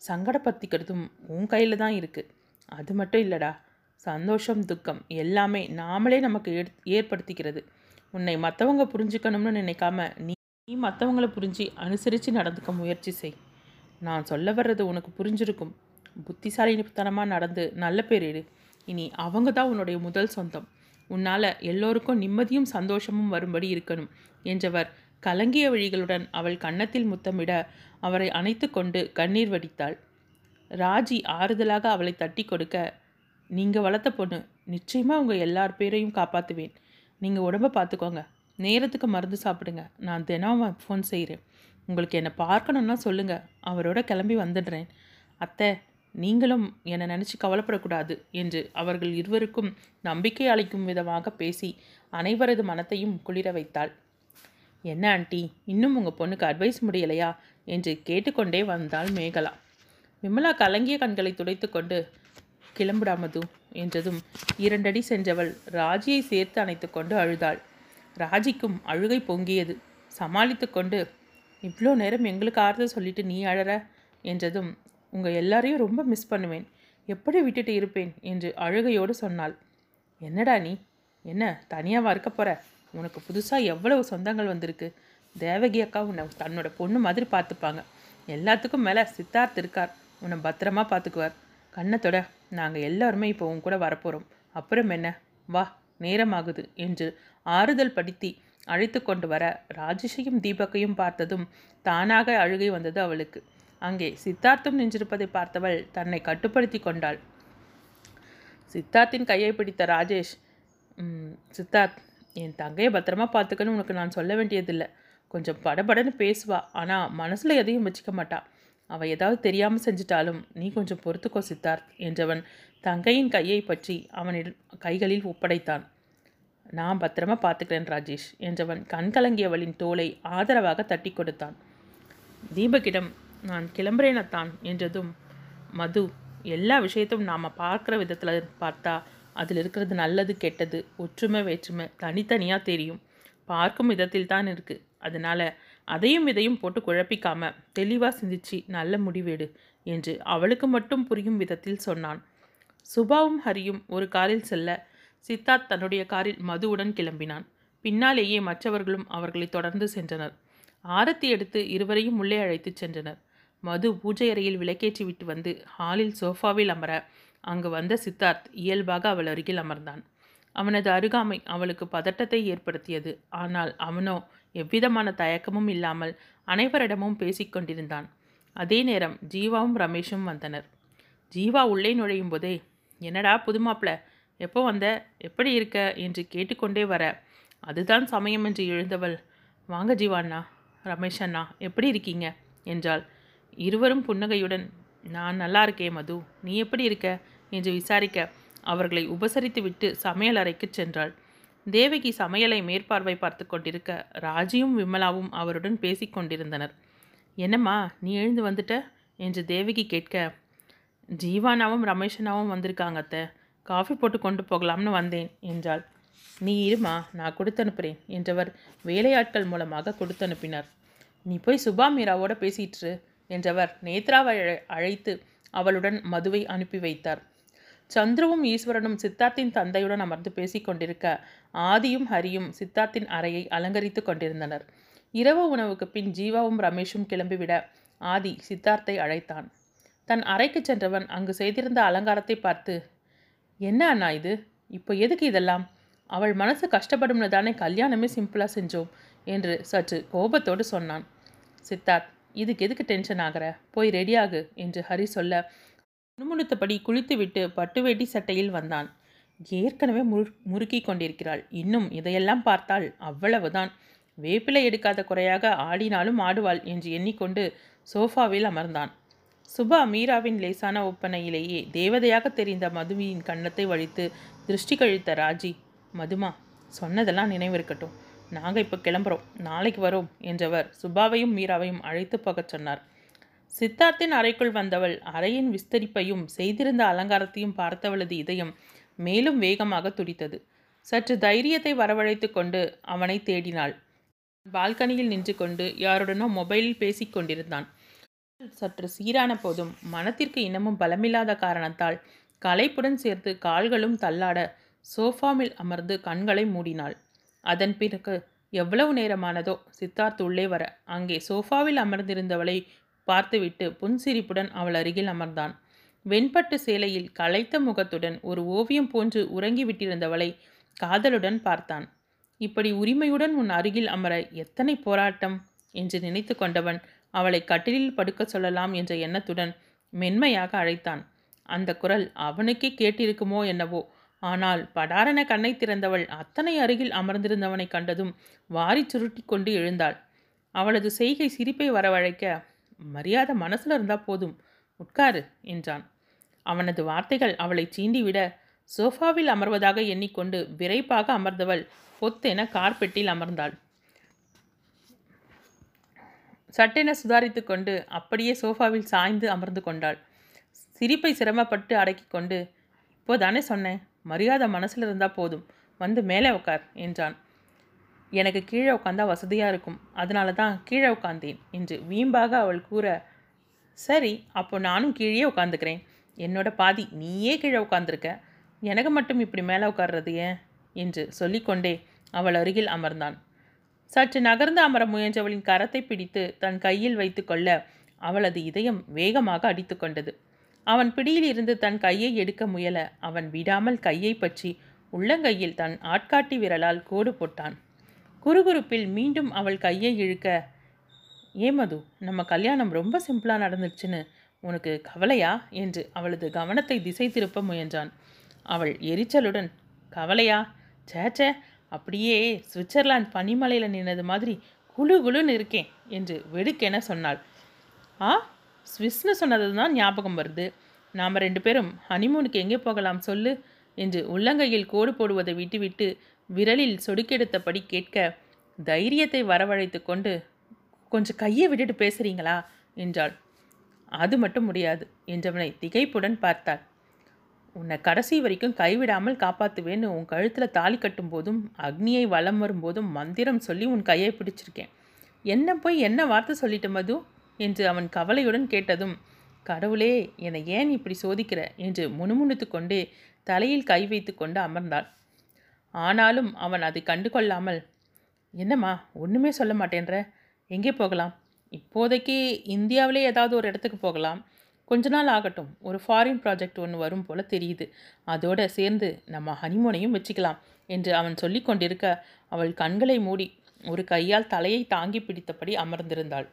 சங்கடப்படுத்திக்கிறதும் உன் கையில் தான் இருக்குது அது மட்டும் இல்லைடா. சந்தோஷம் துக்கம் எல்லாமே நாமளே நமக்கு ஏற்படுத்திக்கிறது. உன்னை மற்றவங்க புரிஞ்சுக்கணும்னு நினைக்காம நீ நீ மற்றவங்கள புரிஞ்சு அனுசரித்து நடந்துக்க முயற்சி செய். நான் சொல்ல வர்றது உனக்கு புரிஞ்சிருக்கும். புத்திசாலித்தனமாக நடந்து நல்ல பேர் எடு இனி அவங்க தான் உன்னுடைய முதல் சொந்தம். உன்னால் எல்லோருக்கும் நிம்மதியும் சந்தோஷமும் வரும்படி இருக்கணும் என்றவர் கலங்கிய வழிகளுடன் அவள் கன்னத்தில் முத்தமிட அவரை அணைத்து கொண்டு கண்ணீர் வடித்தாள். ராஜி ஆறுதலாக அவளை தட்டி கொடுக்க நீங்கள் வளர்த்த பொண்ணு நிச்சயமாக உங்கள் எல்லார் பேரையும் காப்பாற்றுவேன் நீங்கள் உடம்ப பார்த்துக்கோங்க நேரத்துக்கு மருந்து சாப்பிடுங்க. நான் தினம் ஃபோன் செய்கிறேன் உங்களுக்கு என்னை பார்க்கணுன்னா சொல்லுங்கள் அவரோட கிளம்பி வந்துடுறேன். அத்தை நீங்களும் என்னை நினச்சி கவலைப்படக்கூடாது என்று அவர்கள் இருவருக்கும் நம்பிக்கை அளிக்கும் விதமாக பேசி அனைவரது மனத்தையும் குளிர வைத்தாள். என்ன ஆண்டி இன்னும் உங்கள் பொண்ணுக்கு அட்வைஸ் முடியலையா? என்று கேட்டுக்கொண்டே வந்தாள் மேகலா. விமலா கலங்கிய கண்களை துடைத்து கொண்டு கிளம்புடாமது என்றதும் இரண்டடி சென்றவள் ராஜியை சேர்த்து அணைத்து கொண்டு அழுதாள். ராஜிக்கும் அழுகை பொங்கியது. சமாளித்து கொண்டு இவ்வளோ நேரம் எங்களுக்கு ஆறுதல் சொல்லிட்டு நீ அழற? என்றதும் உங்கள் எல்லாரையும் ரொம்ப மிஸ் பண்ணுவேன். எப்படி விட்டுட்டு இருப்பேன்? என்று அழுகையோடு சொன்னாள். என்னடா நீ? என்ன தனியாக இருக்க போற? உனக்கு புதுசாக எவ்வளவு சொந்தங்கள் வந்திருக்கு? தேவகி அக்கா உன்னை தன்னோட பொண்ணு மாதிரி பார்த்துப்பாங்க. எல்லாத்துக்கும் மேலே சித்தார்த் இருக்கார். உன்னை பத்திரமா பார்த்துக்குவார். கண்ணத்தோட நாங்கள் எல்லாருமே இப்போ உன் கூட வரப்போகிறோம் அப்புறம் என்ன? வா நேரமாகுது என்று ஆறுதல் படுத்தி அழைத்து கொண்டு வர ராஜேஷையும் தீபக்கையும் பார்த்ததும் தானாக அழுகை வந்தது அவளுக்கு. அங்கே சித்தார்த்தும் நின்றிருப்பதை பார்த்தவள் தன்னை கட்டுப்படுத்தி கொண்டாள். சித்தார்த்தின் கையை பிடித்த ராஜேஷ் சித்தார்த் என் தங்கையை பத்திரமா பார்த்துக்கன்னு உனக்கு நான் சொல்ல வேண்டியதில்லை. கொஞ்சம் படபடன்னு பேசுவா. ஆனால் மனசில் எதையும் வச்சுக்க மாட்டா. அவள் ஏதாவது தெரியாமல் செஞ்சிட்டாலும் நீ கொஞ்சம் பொறுத்துக்கோ சித்தார்த் என்றவன் தங்கையின் கையை பற்றி அவனிடம் கைகளில் ஒப்படைத்தான். நான் பத்திரமா பார்த்துக்கிறேன் ராஜேஷ் என்றவன் கண் கலங்கியவளின் தோலை ஆதரவாக தட்டி கொடுத்தான். தீபக்கிடம் நான் கிளம்புறேனத்தான் என்றதும் மது எல்லா விஷயத்தையும் நாம் பார்க்குற விதத்தில் பார்த்தா அதில் இருக்கிறது நல்லது கெட்டது ஒற்றுமை வேற்றுமை தனித்தனியாக தெரியும். பார்க்கும் விதத்தில் தான் இருக்குது அதனால் அதையும் இதையும் போட்டு குழப்பிக்காம தெளிவாக சிந்திச்சு நல்ல முடிவேடு என்று அவளுக்கு மட்டும் புரியும் விதத்தில் சொன்னான். சுபாவும் ஹரியும் ஒரு காரில் செல்ல சித்தார்த் தன்னுடைய காரில் மதுவுடன் கிளம்பினான். பின்னாலேயே மற்றவர்களும் அவர்களை தொடர்ந்து சென்றனர். ஆரத்தி எடுத்து இருவரையும் உள்ளே அழைத்துச் சென்றனர். மது பூஜை அறையில் விளக்கேற்றி விட்டு வந்து ஹாலில் சோஃபாவில் அமர அங்கு வந்த சித்தார்த் இயல்பாக அவள் அருகில் அமர்ந்தான். அவனது அருகாமை அவளுக்கு பதட்டத்தை ஏற்படுத்தியது. ஆனால் அவனோ எவ்விதமான தயக்கமும் இல்லாமல் அனைவரிடமும் பேசிக்கொண்டிருந்தான் அதே நேரம் ஜீவாவும் ரமேஷும் வந்தனர். ஜீவா உள்ளே நுழையும் போதே என்னடா புதுமாப்பிள்ள எப்போ வந்த? எப்படி இருக்க? என்று கேட்டுக்கொண்டே வர. அதுதான் சமயம் என்று எழுந்தவள். வாங்க ஜீவாண்ணா ரமேஷ் அண்ணா எப்படி இருக்கீங்க? என்றாள். இருவரும் புன்னகையுடன் நான் நல்லா இருக்கேன் மது. நீ எப்படி இருக்க? என்று விசாரிக்க அவர்களை உபசரித்து விட்டு சமையல் அறைக்கு சென்றாள். தேவகி சமையலை மேற்பார்வை பார்த்து கொண்டிருக்க ராஜியும் விமலாவும் அவருடன் பேசிக் கொண்டிருந்தனர். என்னம்மா நீ எழுந்து வந்துட்ட? என்று தேவகி கேட்க ஜீவானாவும் ரமேஷனாவும் வந்திருக்காங்க அத்தை. காஃபி போட்டு கொண்டு போகலாம்னு வந்தேன் என்றாள். நீ இருமா நான் கொடுத்து அனுப்புகிறேன் என்றவர் வேலையாட்கள் மூலமாக கொடுத்து அனுப்பினார் நீ போய் சுபா மீராவோட பேசிட்டு என்றவர் நேத்ராவை அழை- அழைத்து அவளுடன் மதுவை அனுப்பி வைத்தார். சந்துருவும் ஈஸ்வரனும் சித்தார்த்தின் தந்தையுடன் அமர்ந்து பேசிக் கொண்டிருக்க ஆதியும் ஹரியும் சித்தார்த்தின் அறையை அலங்கரித்து கொண்டிருந்தனர். இரவு உணவுக்கு பின் ஜீவாவும் ரமேஷும் கிளம்பிவிட ஆதி சித்தார்த்தை அழைத்தான். தன் அறைக்கு சென்றவன் அங்கு செய்திருந்த அலங்காரத்தை பார்த்து என்ன அண்ணா இது? இப்போ எதுக்கு இதெல்லாம்? அவள் மனசு கஷ்டப்படும்னு தானே கல்யாணமே சிம்பிளாக செஞ்சோம் என்று சற்று கோபத்தோடு சொன்னான். சித்தார்த் இதுக்கு எதுக்கு டென்ஷன் ஆகிற? போய் ரெடியாகு என்று ஹரி சொல்ல முணுமுணுத்தபடி குளித்துவிட்டு பட்டு வேட்டி சட்டையில் வந்தான். ஏற்கனவே முரு முறுக்கி கொண்டிருக்கிறாள். இன்னும் இதையெல்லாம் பார்த்தால் அவ்வளவுதான். வேப்பிலை எடுக்காத குறையாக ஆடினாலும் ஆடுவாள் என்று எண்ணிக்கொண்டு சோஃபாவில் அமர்ந்தான். சுபா மீராவின் லேசான ஒப்பனையிலேயே தேவதையாக தெரிந்த மதுவியின் கன்னத்தை வழித்து திருஷ்டி கழித்த ராஜி மதுமா சொன்னதெல்லாம் நினைவிருக்கட்டும். நாங்கள் இப்போ கிளம்புறோம். நாளைக்கு வரோம் என்றவர் சுபாவையும் மீராவையும் அழைத்து போகச் சொன்னார். சித்தார்த்தின் அறைக்குள் வந்தவள் அறையின் விஸ்தரிப்பையும் செய்திருந்த அலங்காரத்தையும் பார்த்தவளது இதயம் மேலும் வேகமாக துடித்தது. சற்று தைரியத்தை வரவழைத்து கொண்டு அவனை தேடினாள். பால்கனியில் நின்று கொண்டு யாருடனோ மொபைலில் பேசிக் கொண்டிருந்தான். சற்று சீரான போதும். மனத்திற்கு இன்னமும் பலமில்லாத காரணத்தால் களைப்புடன் சேர்த்து கால்களும் தள்ளாட சோஃபாமில் அமர்ந்து கண்களை மூடினாள். அதன் பிறகு எவ்வளவு நேரமானதோ சித்தார்த் உள்ளே வர அங்கே சோஃபாவில் அமர்ந்திருந்தவளை பார்த்துவிட்டு புன்சிரிப்புடன் அவள் அருகில் அமர்ந்தான். வெண்பட்டு சேலையில் களைத்த முகத்துடன் ஒரு ஓவியம் போன்று உறங்கிவிட்டிருந்தவளை காதலுடன் பார்த்தான். இப்படி உரிமையுடன் உன் அருகில் அமர எத்தனை போராட்டம்? என்று நினைத்து கொண்டவன் அவளை கட்டிலில் படுக்க சொல்லலாம் என்ற எண்ணத்துடன் மென்மையாக அழைத்தான். அந்த குரல் அவனுக்கே கேட்டிருக்குமோ என்னவோ. ஆனால் படாரண கண்ணை திறந்தவள் அத்தனை அருகில் அமர்ந்திருந்தவனை கண்டதும் வாரி சுருட்டி கொண்டு எழுந்தாள். அவளது செய்கை சிரிப்பை வரவழைக்க மரியாதை மனசில் இருந்தால் போதும் உட்காரு என்றான். அவனது வார்த்தைகள் அவளை சீண்டிவிட சோஃபாவில் அமர்வதாக எண்ணிக்கொண்டு விரைப்பாக அமர்ந்தவள் பொத்தென கார்பெட்டில் அமர்ந்தாள். சட்டென சுதாரித்து கொண்டு அப்படியே சோஃபாவில் சாய்ந்து அமர்ந்து கொண்டாள். சிரிப்பை சிரமப்பட்டு அடக்கி கொண்டு இப்போதானே சொன்னேன் மரியாதை மனசில் இருந்தால் போதும் வந்து மேலே உட்கார் என்றான். எனக்கு கீழே உட்காந்தா வசதியாக இருக்கும் அதனால தான் கீழே உட்காந்தேன் என்று வீம்பாக அவள் கூற சரி அப்போ நானும் கீழே உட்காந்துக்கிறேன் என்னோட பாதி நீயே கீழே உட்காந்துருக்க எனக்கு மட்டும் இப்படி மேலே உட்கார்றது ஏன்? என்று சொல்லிக்கொண்டே அவள் அருகில் அமர்ந்தான். சற்று நகர்ந்து அமர முயன்றவளின் கரத்தை பிடித்து தன் கையில் வைத்து கொள்ள அவளது இதயம் வேகமாக அடித்து கொண்டது. அவன் பிடியில் இருந்து தன் கையை எடுக்க முயல அவன் விடாமல் கையை பற்றி உள்ளங்கையில் தன் ஆட்காட்டி விரலால் கோடு போட்டான். குறுகுறுப்பில் மீண்டும் அவள் கையை இழுக்க ஏ மது நம்ம கல்யாணம் ரொம்ப சிம்பிளாக நடந்துச்சுன்னு உனக்கு கவலையா? என்று அவளது கவனத்தை திசை திருப்ப முயன்றான். அவள் எரிச்சலுடன் கவலையா? சேச்சே அப்படியே சுவிட்சர்லாந்து பனிமலையில் நின்னது மாதிரி குழு குழுன்னு இருக்கேன் என்று வெடுக்கென சொன்னாள். ஆ? ஸ்விஸ்னு சொன்னது தான் ஞாபகம் வருது. நாம் ரெண்டு பேரும் ஹனிமூனுக்கு எங்கே போகலாம் சொல்லு என்று உள்ளங்கையில் கோடு போடுவதை விட்டுவிட்டு விரலில் சொடுக்கெடுத்தபடி கேட்க தைரியத்தை வரவழைத்து கொண்டு கொஞ்சம் கையை விட்டுட்டு பேசுகிறீங்களா என்றாள். அது மட்டும் முடியாது என்றவனை திகைப்புடன் பார்த்தாள். உன்னை கடைசி வரைக்கும் கைவிடாமல் காப்பாற்றுவேன்னு உன் கழுத்தில் தாலி கட்டும் போதும் அக்னியை வலம் வரும்போதும் மந்திரம் சொல்லி உன் கையை பிடிச்சிருக்கேன். என்ன போய் என்ன வார்த்தை சொல்லிட்ட மது? என்று அவன் கவலையுடன் கேட்டதும் கடவுளே என்னை ஏன் இப்படி சோதிக்கிற? என்று முணுமுணுத்து கொண்டே தலையில் கை வைத்து கொண்டு அமர்ந்தாள். ஆனாலும் அவன் அதை கண்டு கொள்ளாமல் என்னம்மா ஒன்றுமே சொல்ல மாட்டேன்ற? எங்கே போகலாம்? இப்போதைக்கு இந்தியாவிலே ஏதாவது ஒரு இடத்துக்கு போகலாம். கொஞ்ச நாள் ஆகட்டும். ஒரு ஃபாரின் ப்ராஜெக்ட் ஒன்று வரும் போல தெரியுது. அதோட சேர்ந்து நம்ம ஹனிமூனையும் வச்சுக்கலாம் என்று அவன் சொல்லி கொண்டிருக்க அவள் கண்களை மூடி ஒரு கையால் தலையை தாங்கி பிடித்தபடி அமர்ந்திருந்தாள்.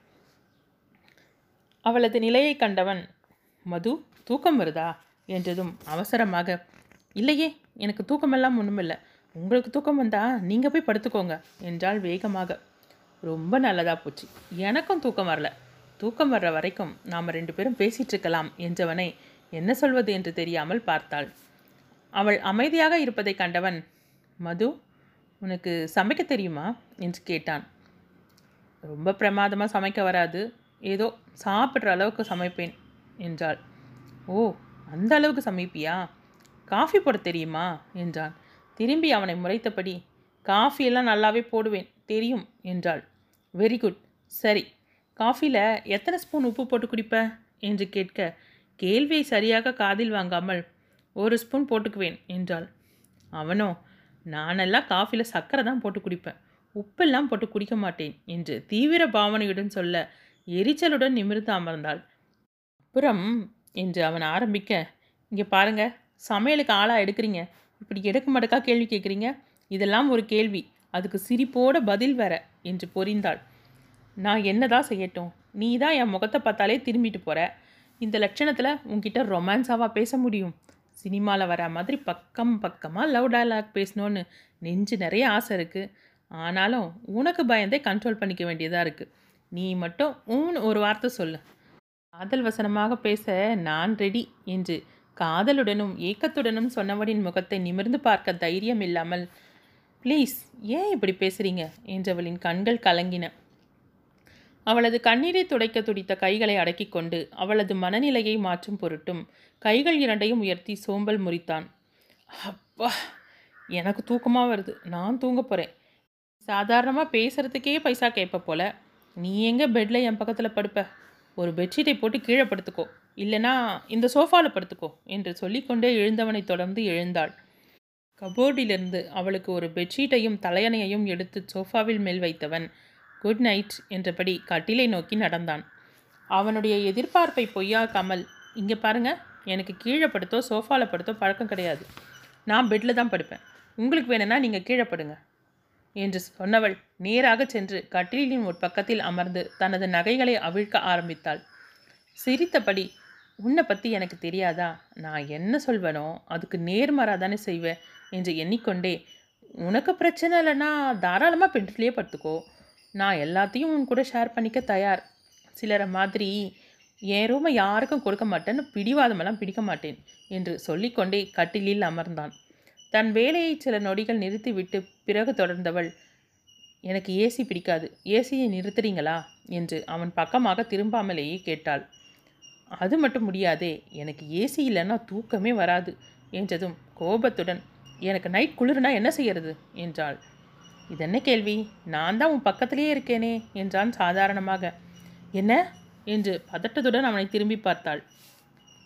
அவளது நிலையை கண்டவன் மது தூக்கம் வருதா? என்றதும் அவசரமாக இல்லையே எனக்கு தூக்கமெல்லாம் ஒன்றுமில்லை உங்களுக்கு தூக்கம் வந்தா நீங்கள் போய் படுத்துக்கோங்க என்றாள் வேகமாக. ரொம்ப நல்லதாக போச்சு. எனக்கும் தூக்கம் வரல. தூக்கம் வர்ற வரைக்கும் நாம் ரெண்டு பேரும் பேசிகிட்டு இருக்கலாம் என்றவனை என்ன சொல்வது என்று தெரியாமல் பார்த்தாள். அவள் அமைதியாக இருப்பதை கண்டவன் மது உனக்கு சமைக்க தெரியுமா? என்று கேட்டான். ரொம்ப பிரமாதமாக சமைக்க வராது. ஏதோ சாப்பிட்ற அளவுக்கு சமைப்பேன் என்றாள். ஓ அந்த அளவுக்கு சமைப்பியா? காஃபி போட தெரியுமா? என்றான். திரும்பி அவனை முறைத்தபடி காஃபியெல்லாம் நல்லாவே போடுவேன் தெரியும் என்றாள். Very good. சரி காஃபியில் எத்தனை ஸ்பூன் உப்பு போட்டு குடிப்ப? என்று கேட்க கேள்வியை சரியாக காதில் வாங்காமல் ஒரு ஸ்பூன் போட்டுக்குவேன் என்றாள். அவனோ நானெல்லாம் காஃபியில் சர்க்கரை தான் போட்டு குடிப்பேன். உப்பெல்லாம் போட்டு குடிக்க மாட்டேன் என்று தீவிர பாவனையுடன் சொல்ல எரிச்சலுடன் நிமிர்ந்து அமர்ந்தாள். அப்புறம் என்று அவன் ஆரம்பிக்க இங்கே பாருங்க சமையலுக்கு ஆளாக எடுக்கிறீங்க. இப்படி எடுக்க மடக்கா கேள்வி கேட்குறீங்க இதெல்லாம் ஒரு கேள்வி. அதுக்கு சிரிப்போட பதில் வர என்று பொறிந்தாள். நான் என்னதான் செய்யட்டும். நீ தான் என் முகத்தை பார்த்தாலே திரும்பிட்டு போகிற இந்த லட்சணத்தில் உன்கிட்ட ரொமான்ஸாவாக பேச முடியும். சினிமாவில் வர மாதிரி பக்கம் பக்கமாக லவ் டயலாக் பேசணுன்னு நெஞ்சு நிறைய ஆசை இருக்குது ஆனாலும் உனக்கு பயந்தே கண்ட்ரோல் பண்ணிக்க வேண்டியதாக இருக்குது நீ மட்டும் ஊன் ஒரு வார்த்தை சொல்லு. காதல் வசனமாக பேச நான் ரெடி என்று காதலுடனும் ஏக்கத்துடனும் சொன்னவனின் முகத்தை நிமிர்ந்து பார்க்க தைரியம் இல்லாமல் ப்ளீஸ் ஏன் இப்படி பேசுகிறீங்க என்றவளின் கண்கள் கலங்கின. அவளது கண்ணீரை துடைக்க துடித்த கைகளை அடக்கிக் கொண்டு அவளது மனநிலையை மாற்றும் பொருட்டும் கைகள் இரண்டையும் உயர்த்தி சோம்பல் முறித்தான். அப்பா எனக்கு தூக்கமாக வருது. நான் தூங்க போகிறேன் சாதாரணமாக பேசுகிறதுக்கே பைசா கேட்ப போல. நீ எங்கே பெட்டில் என் பக்கத்தில் படுப்ப? ஒரு பெட்ஷீட்டை போட்டு கீழே படுத்துக்கோ. இல்லைனா இந்த சோஃபாவில் படுத்துக்கோ என்று சொல்லிக்கொண்டே எழுந்தவனை தொடர்ந்து எழுந்தாள். கபோர்டிலிருந்து அவளுக்கு ஒரு பெட்ஷீட்டையும் தலையணையையும் எடுத்து சோஃபாவில் மேல் வைத்தவன் குட் நைட் என்றபடி கட்டிலை நோக்கி நடந்தான். அவனுடைய எதிர்பார்ப்பை பொய்யாக்காமல் இங்கே பாருங்கள் எனக்கு கீழே படுத்தோ சோஃபாவில் படுத்தோ பழக்கம் கிடையாது. நான் பெட்டில் தான் படுப்பேன். உங்களுக்கு வேணும்னா நீங்கள் கீழே படுங்க. என்று சொன்னவள் நேராக சென்று கட்டிலின் ஒரு பக்கத்தில் அமர்ந்து தனது நகைகளை அவிழ்க்க ஆரம்பித்தாள். சிரித்தபடி உன்னை பற்றி எனக்கு தெரியாதா? நான் என்ன சொல்வேனோ அதுக்கு நேர்மாறாக தானே செய்வேன் என்று எண்ணிக்கொண்டே உனக்கு பிரச்சனை இல்லைன்னா தாராளமாக பெட்லேயே படுத்துக்கோ. நான் எல்லாத்தையும் உன் கூட ஷேர் பண்ணிக்க தயார். சிலரை மாதிரி என் ரூமை யாருக்கும் கொடுக்க மாட்டேன்னு பிடிவாதமெல்லாம் பிடிக்க மாட்டேன் என்று சொல்லிக்கொண்டே கட்டிலில் அமர்ந்தான். தன் வேலையை சில நொடிகள் நிறுத்திவிட்டு பிறகு தொடர்ந்தவள் எனக்கு ஏசி பிடிக்காது. ஏசியை நிறுத்துறீங்களா? என்று அவன் பக்கமாக திரும்பாமலேயே கேட்டாள். அது மட்டும் முடியாதே. எனக்கு ஏசி இல்லைன்னா தூக்கமே வராது என்றதும் கோபத்துடன் எனக்கு நைட் குளிர்னா என்ன செய்யறது? என்றாள். இதென்ன கேள்வி? நான் தான் உன் பக்கத்திலேயே இருக்கேனே என்றான் சாதாரணமாக. என்ன? என்று பதட்டத்துடன் அவனை திரும்பி பார்த்தாள்.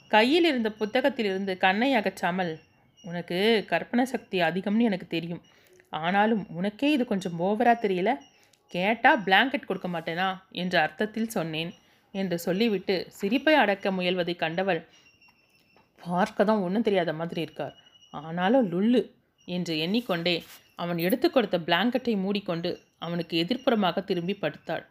கையில் இருந்த புத்தகத்திலிருந்து கண்ணை அகற்றாமல் உனக்கு கற்பனை சக்தி அதிகம்னு எனக்கு தெரியும். ஆனாலும் உனக்கே இது கொஞ்சம் ஓவராக தெரியல? கேட்டால் பிளாங்கெட் கொடுக்க மாட்டேனா? என்ற அர்த்தத்தில் சொன்னேன் என்று சொல்லிவிட்டு சிரிப்பை அடக்க முயல்வதை கண்டவள் பார்க்க தான் ஒன்றும் தெரியாத மாதிரி இருக்கார். ஆனாலும் லுல்லு என்று எண்ணிக்கொண்டே அவன் எடுத்து கொடுத்த பிளாங்கெட்டை மூடிக்கொண்டு அவனுக்கு எதிர்ப்புறமாக திரும்பி படுத்தாள்.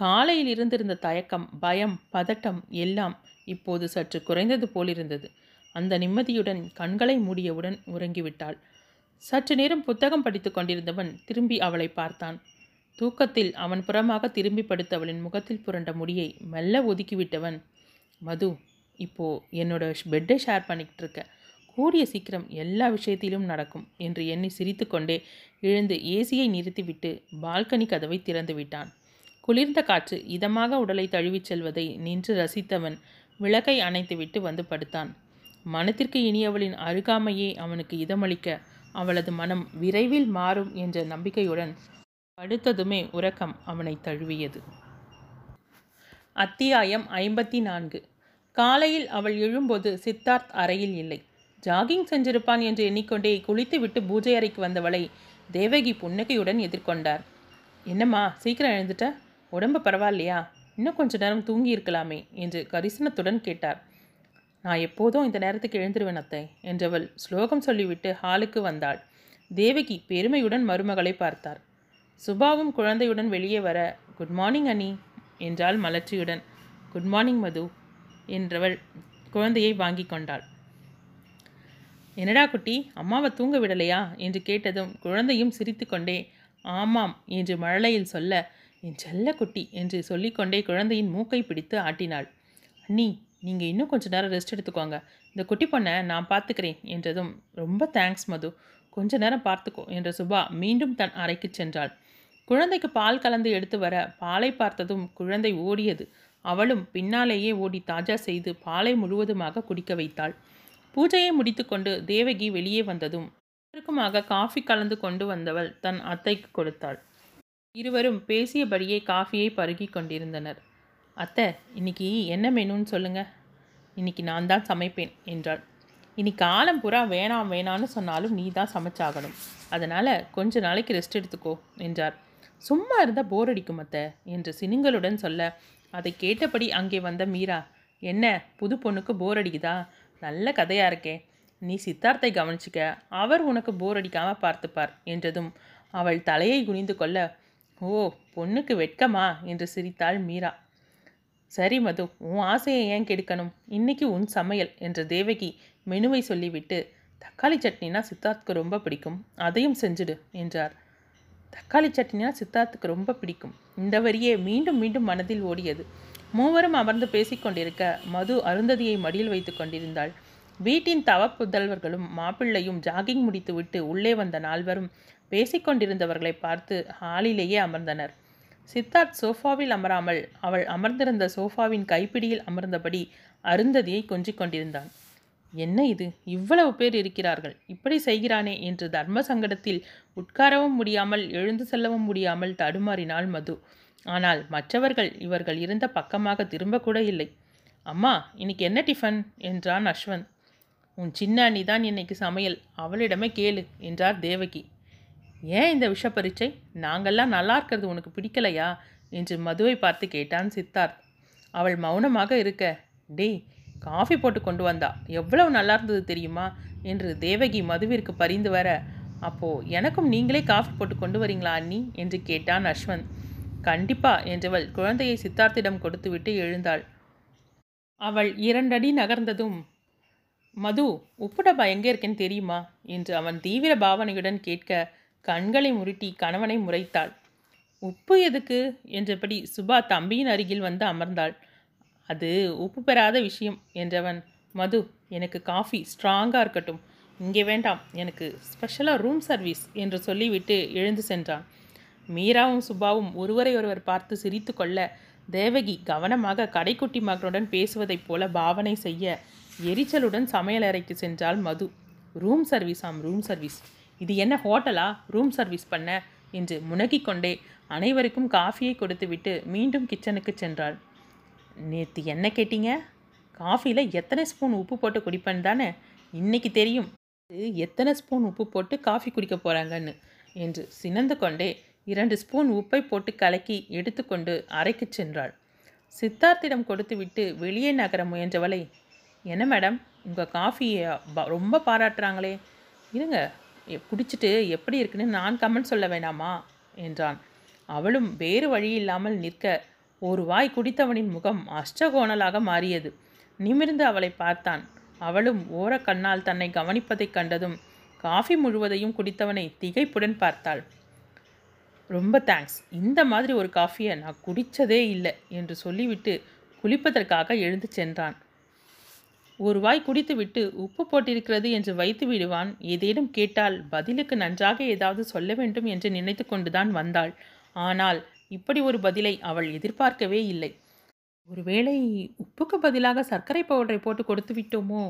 காலையில் இருந்திருந்த தயக்கம் பயம் பதட்டம் எல்லாம் இப்போது சற்று குறைந்தது போலிருந்தது. அந்த நிம்மதியுடன் கண்களை மூடியவுடன் உறங்கிவிட்டாள். சற்று நேரம் புத்தகம் படித்து கொண்டிருந்தவன் திரும்பி அவளை பார்த்தான். தூக்கத்தில் அவன் புறமாக திரும்பி படுத்தவளின் முகத்தில் புரண்ட முடியை மெல்ல ஒதுக்கிவிட்டவன் மது இப்போ என்னோட பெட்டை ஷேர் பண்ணிக்கிட்டு இருக்க. கூடிய சீக்கிரம் எல்லா விஷயத்திலும் நடக்கும் என்று எண்ணி சிரித்துக்கொண்டே எழுந்து ஏசியை நிறுத்திவிட்டு பால்கனி கதவை திறந்து விட்டான். குளிர்ந்த காற்று இதமாக உடலை தழுவிச் செல்வதை நின்று ரசித்தவன் விளக்கை அணைத்துவிட்டு வந்து படுத்தான். மனத்திற்கு இனியவளின் அருகாமையே அவனுக்கு இதமளிக்க அவளது மனம் விரைவில் மாறும் என்ற நம்பிக்கையுடன் படுத்ததுமே உறக்கம் அவனை தழுவியது. அத்தியாயம் ஐம்பத்தி நான்கு. காலையில் அவள் எழும்போது சித்தார்த் அறையில் இல்லை. ஜாகிங் சென்றிருப்பான் என்று எண்ணிக்கொண்டே குளித்துவிட்டு பூஜை அறைக்கு வந்தவளை தேவகி புன்னகையுடன் எதிர்கொண்டார். என்னம்மா சீக்கிரம் எழுந்துட்ட? உடம்பு பரவாயில்லையா? இன்னும் கொஞ்ச நேரம் தூங்கி இருக்கலாமே என்று கரிசனத்துடன் கேட்டார். நான் எப்போதும் இந்த நேரத்துக்கு எழுந்துருவேன் அத்தை என்றவள் ஸ்லோகம் சொல்லிவிட்டு ஹாலுக்கு வந்தாள். தேவகி பெருமையுடன் மருமகளை பார்த்தார். சுபாவும் குழந்தையுடன் வெளியே வர குட் மார்னிங் அனி என்றாள் மலர்ச்சியுடன். குட் மார்னிங் மது என்றவள் குழந்தையை வாங்கி கொண்டாள். என்னடா குட்டி அம்மாவை தூங்க விடலையா? என்று கேட்டதும் குழந்தையும் சிரித்துக்கொண்டே ஆமாம் என்று மழலையில் சொல்ல என் செல்ல குட்டி என்று சொல்லிக்கொண்டே குழந்தையின் மூக்கை பிடித்து ஆட்டினாள். அண்ணி நீங்கள் இன்னும் கொஞ்ச நேரம் ரெஸ்ட் எடுத்துக்கோங்க. இந்த குட்டி பொண்ணை நான் பார்த்துக்கிறேன் என்றதும் ரொம்ப தேங்க்ஸ் மது. கொஞ்ச நேரம் பார்த்துக்கோ என்ற சுபா மீண்டும் தன் அறைக்கு சென்றாள். குழந்தைக்கு பால் கலந்து எடுத்து வர பாலை பார்த்ததும் குழந்தை ஓடியது. அவளும் பின்னாலேயே ஓடி தாஜா செய்து பாலை முழுவதுமாக குடிக்க வைத்தாள். பூஜையை முடித்துக்கொண்டு தேவகி வெளியே வந்ததும் இருவருக்குமாக காஃபி கலந்து கொண்டு வந்தவள் தன் அத்தைக்கு கொடுத்தாள். இருவரும் பேசியபடியே காஃபியை பருகி கொண்டிருந்தனர். அத்தை இன்னைக்கு என்ன மெனுன்னு சொல்லுங்க. இன்னைக்கு நான் தான் சமைப்பேன் என்றாள். இனி காலம் பூரா வேணாம் வேணான்னு சொன்னாலும் நீ தான் சமைச்சாகணும். அதனால் கொஞ்ச நாளைக்கு ரெஸ்ட் எடுத்துக்கோ என்றார். சும்மா இருந்தால் போர் அடிக்கும் அத்தை என்று சினுங்களுடன் சொல்ல அதை கேட்டபடி அங்கே வந்த மீரா என்ன புது பொண்ணுக்கு போர் அடிக்குதா? நல்ல கதையாக இருக்கே. நீ சித்தார்த்தை கவனிச்சுக்க அவர் உனக்கு போர் அடிக்காமல் பார்த்துப்பார் என்றதும் அவள் தலையை குனிந்து கொள்ள ஓ பொண்ணுக்கு வெட்கமா? என்று சிரித்தாள் மீரா. சரி மது உன் ஆசையை ஏன் கெடுக்கணும்? இன்னைக்கு உன் சமையல் என்ற தேவகி மெனுவை சொல்லிவிட்டு தக்காளி சட்னினா சித்தார்த்துக்கு ரொம்ப பிடிக்கும் அதையும் செஞ்சுடு என்றார். தக்காளி சட்னினா சித்தார்த்துக்கு ரொம்ப பிடிக்கும். இந்த வரியே மீண்டும் மீண்டும் மனதில் ஓடியது. மூவரும் அமர்ந்து பேசிக்கொண்டிருக்க மது அருந்ததியை மடியில் வைத்து கொண்டிருந்தாள். வீட்டின் தவப்புதல்வர்களும் மாப்பிள்ளையும் ஜாகிங் முடித்துவிட்டு உள்ளே வந்த நால்வரும் பேசிக்கொண்டிருந்தவர்களை பார்த்து ஹாலிலேயே அமர்ந்தனர். சித்தார்த் சோஃபாவில் அமராமல் அவள் அமர்ந்திருந்த சோஃபாவின் கைப்பிடியில் அமர்ந்தபடி அருந்ததியை கொஞ்சிக் கொண்டிருந்தான். என்ன இது? இவ்வளவு பேர் இருக்கிறார்கள். இப்படி செய்கிறானே என்று தர்ம சங்கடத்தில் உட்காரவும் முடியாமல் எழுந்து செல்லவும் முடியாமல் தடுமாறினாள் மது. ஆனால் மற்றவர்கள் இவர்கள் இருந்த பக்கமாக திரும்பக்கூட இல்லை. அம்மா இன்னைக்கு என்ன டிஃபன்? என்றான் அஸ்வந்த். உன் சின்ன அண்ணி தான் இன்னைக்கு சமையல். அவளிடமே கேளு என்றார் தேவகி. ஏன் இந்த விஷ பரீட்சை? நாங்கள்லாம் நல்லா இருக்கிறது உனக்கு பிடிக்கலையா? என்று மதுவை பார்த்து கேட்டான் சித்தார்த். அவள் மௌனமாக இருக்க டேய் காஃபி போட்டு கொண்டு வந்தா. எவ்வளவு நல்லா இருந்தது தெரியுமா? என்று தேவகி மதுவிற்கு பரிந்து வர அப்போ எனக்கும் நீங்களே காஃபி போட்டு கொண்டு வரீங்களா அண்ணி? என்று கேட்டான் அஸ்வந்த். கண்டிப்பா என்றவள் குழந்தையை சித்தார்த்திடம் கொடுத்துவிட்டு எழுந்தாள். அவள் இரண்டடி நகர்ந்ததும் மது உப்பு டப்பா எங்கே இருக்கேன்னு தெரியுமா? என்று அவன் தீவிர பாவனையுடன் கேட்க கண்களை முருட்டி கணவனை முறைத்தாள். உப்பு எதுக்கு? என்றபடி சுபா தம்பியின் அருகில் வந்து அமர்ந்தாள். அது உப்பு பெறாத விஷயம் என்றவன் மது எனக்கு காஃபி ஸ்ட்ராங்காக இருக்கட்டும். இங்கே வேண்டாம் எனக்கு ஸ்பெஷலாக ரூம் சர்வீஸ் என்று சொல்லிவிட்டு எழுந்து சென்றான். மீராவும் சுபாவும் ஒருவரை ஒருவர் பார்த்து சிரித்து கொள்ள தேவகி கவனமாக கடைக்குட்டி மகனுடன் பேசுவதைப் போல பாவனை செய்ய எரிச்சலுடன் சமையலறைக்கு சென்றால் மது. ரூம் சர்வீஸ் ஆம் ரூம் சர்வீஸ். இது என்ன ஹோட்டலா? ரூம் சர்வீஸ் பண்ண? என்று முனகிக் கொண்டே அனைவருக்கும் காஃபியை கொடுத்துவிட்டு மீண்டும் கிச்சனுக்கு சென்றாள். நேற்று என்ன கேட்டீங்க? காஃபியில் எத்தனை ஸ்பூன் உப்பு போட்டு குடிப்பேன் தானே? இன்னைக்கு தெரியும். எத்தனை ஸ்பூன் உப்பு போட்டு காஃபி குடிக்க போகிறாங்கன்னு என்று சினந்து கொண்டே இரண்டு ஸ்பூன் உப்பை போட்டு கலக்கி எடுத்துக்கொண்டு அறைக்கு சென்றாள். சித்தார்த்திடம் கொடுத்துவிட்டு வெளியே நகர முயன்றவளை என்ன மேடம் உங்கள் காஃபியை ப- ரொம்ப பாராட்டுறாங்களே. இருங்க எ- குடிச்சிட்டு எப்படி இருக்குன்னு நான் கமெண்ட் சொல்ல வேணாமா? என்றான். அவளும் வேறு வழி இல்லாமல் நிற்க ஒரு வாய் குடித்தவனின் முகம் அஷ்டகோணலாக மாறியது. நிமிர்ந்து அவளை பார்த்தான். அவளும் ஓரக்கண்ணால் தன்னை கவனிப்பதைக் கண்டதும் காஃபி முழுவதையும் குடித்தவனை திகைப்புடன் பார்த்தாள். ரொம்ப தேங்க்ஸ் இந்த மாதிரி ஒரு காஃபியை நான் குடித்ததே இல்லை என்று சொல்லிவிட்டு குளிப்பதற்காக எழுந்து சென்றான். ஒரு வாய் குடித்துவிட்டு உப்பு போட்டிருக்கிறது என்று வைத்து விடுவான். ஏதேனும் கேட்டால் பதிலுக்கு நன்றாக ஏதாவது சொல்ல வேண்டும் என்று நினைத்து கொண்டுதான் வந்தாள். ஆனால் இப்படி ஒரு பதிலை அவள் எதிர்பார்க்கவே இல்லை. ஒருவேளை உப்புக்கு பதிலாக சர்க்கரை பவுடரை போட்டு கொடுத்து விட்டோமோ?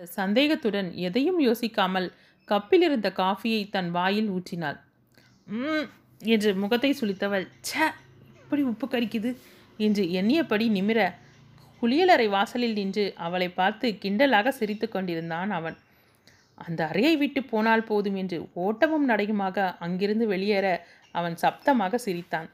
சந்தேகத்துடன் எதையும் யோசிக்காமல் கப்பில் இருந்த காஃபியை தன் வாயில் ஊற்றினாள். ம் என்று முகத்தை சுளித்தவள் ச்சே இப்படி உப்பு கரிக்குது? என்று எண்ணியபடி நிமிர குளியலறை வாசலில் நின்று அவளை பார்த்து கிண்டலாக சிரித்து கொண்டிருந்தான் அவன். அந்த அறையை விட்டு போனால் போதும் என்று ஓட்டமும் நடையுமாக அங்கிருந்து வெளியேற அவன் சப்தமாக சிரித்தான்.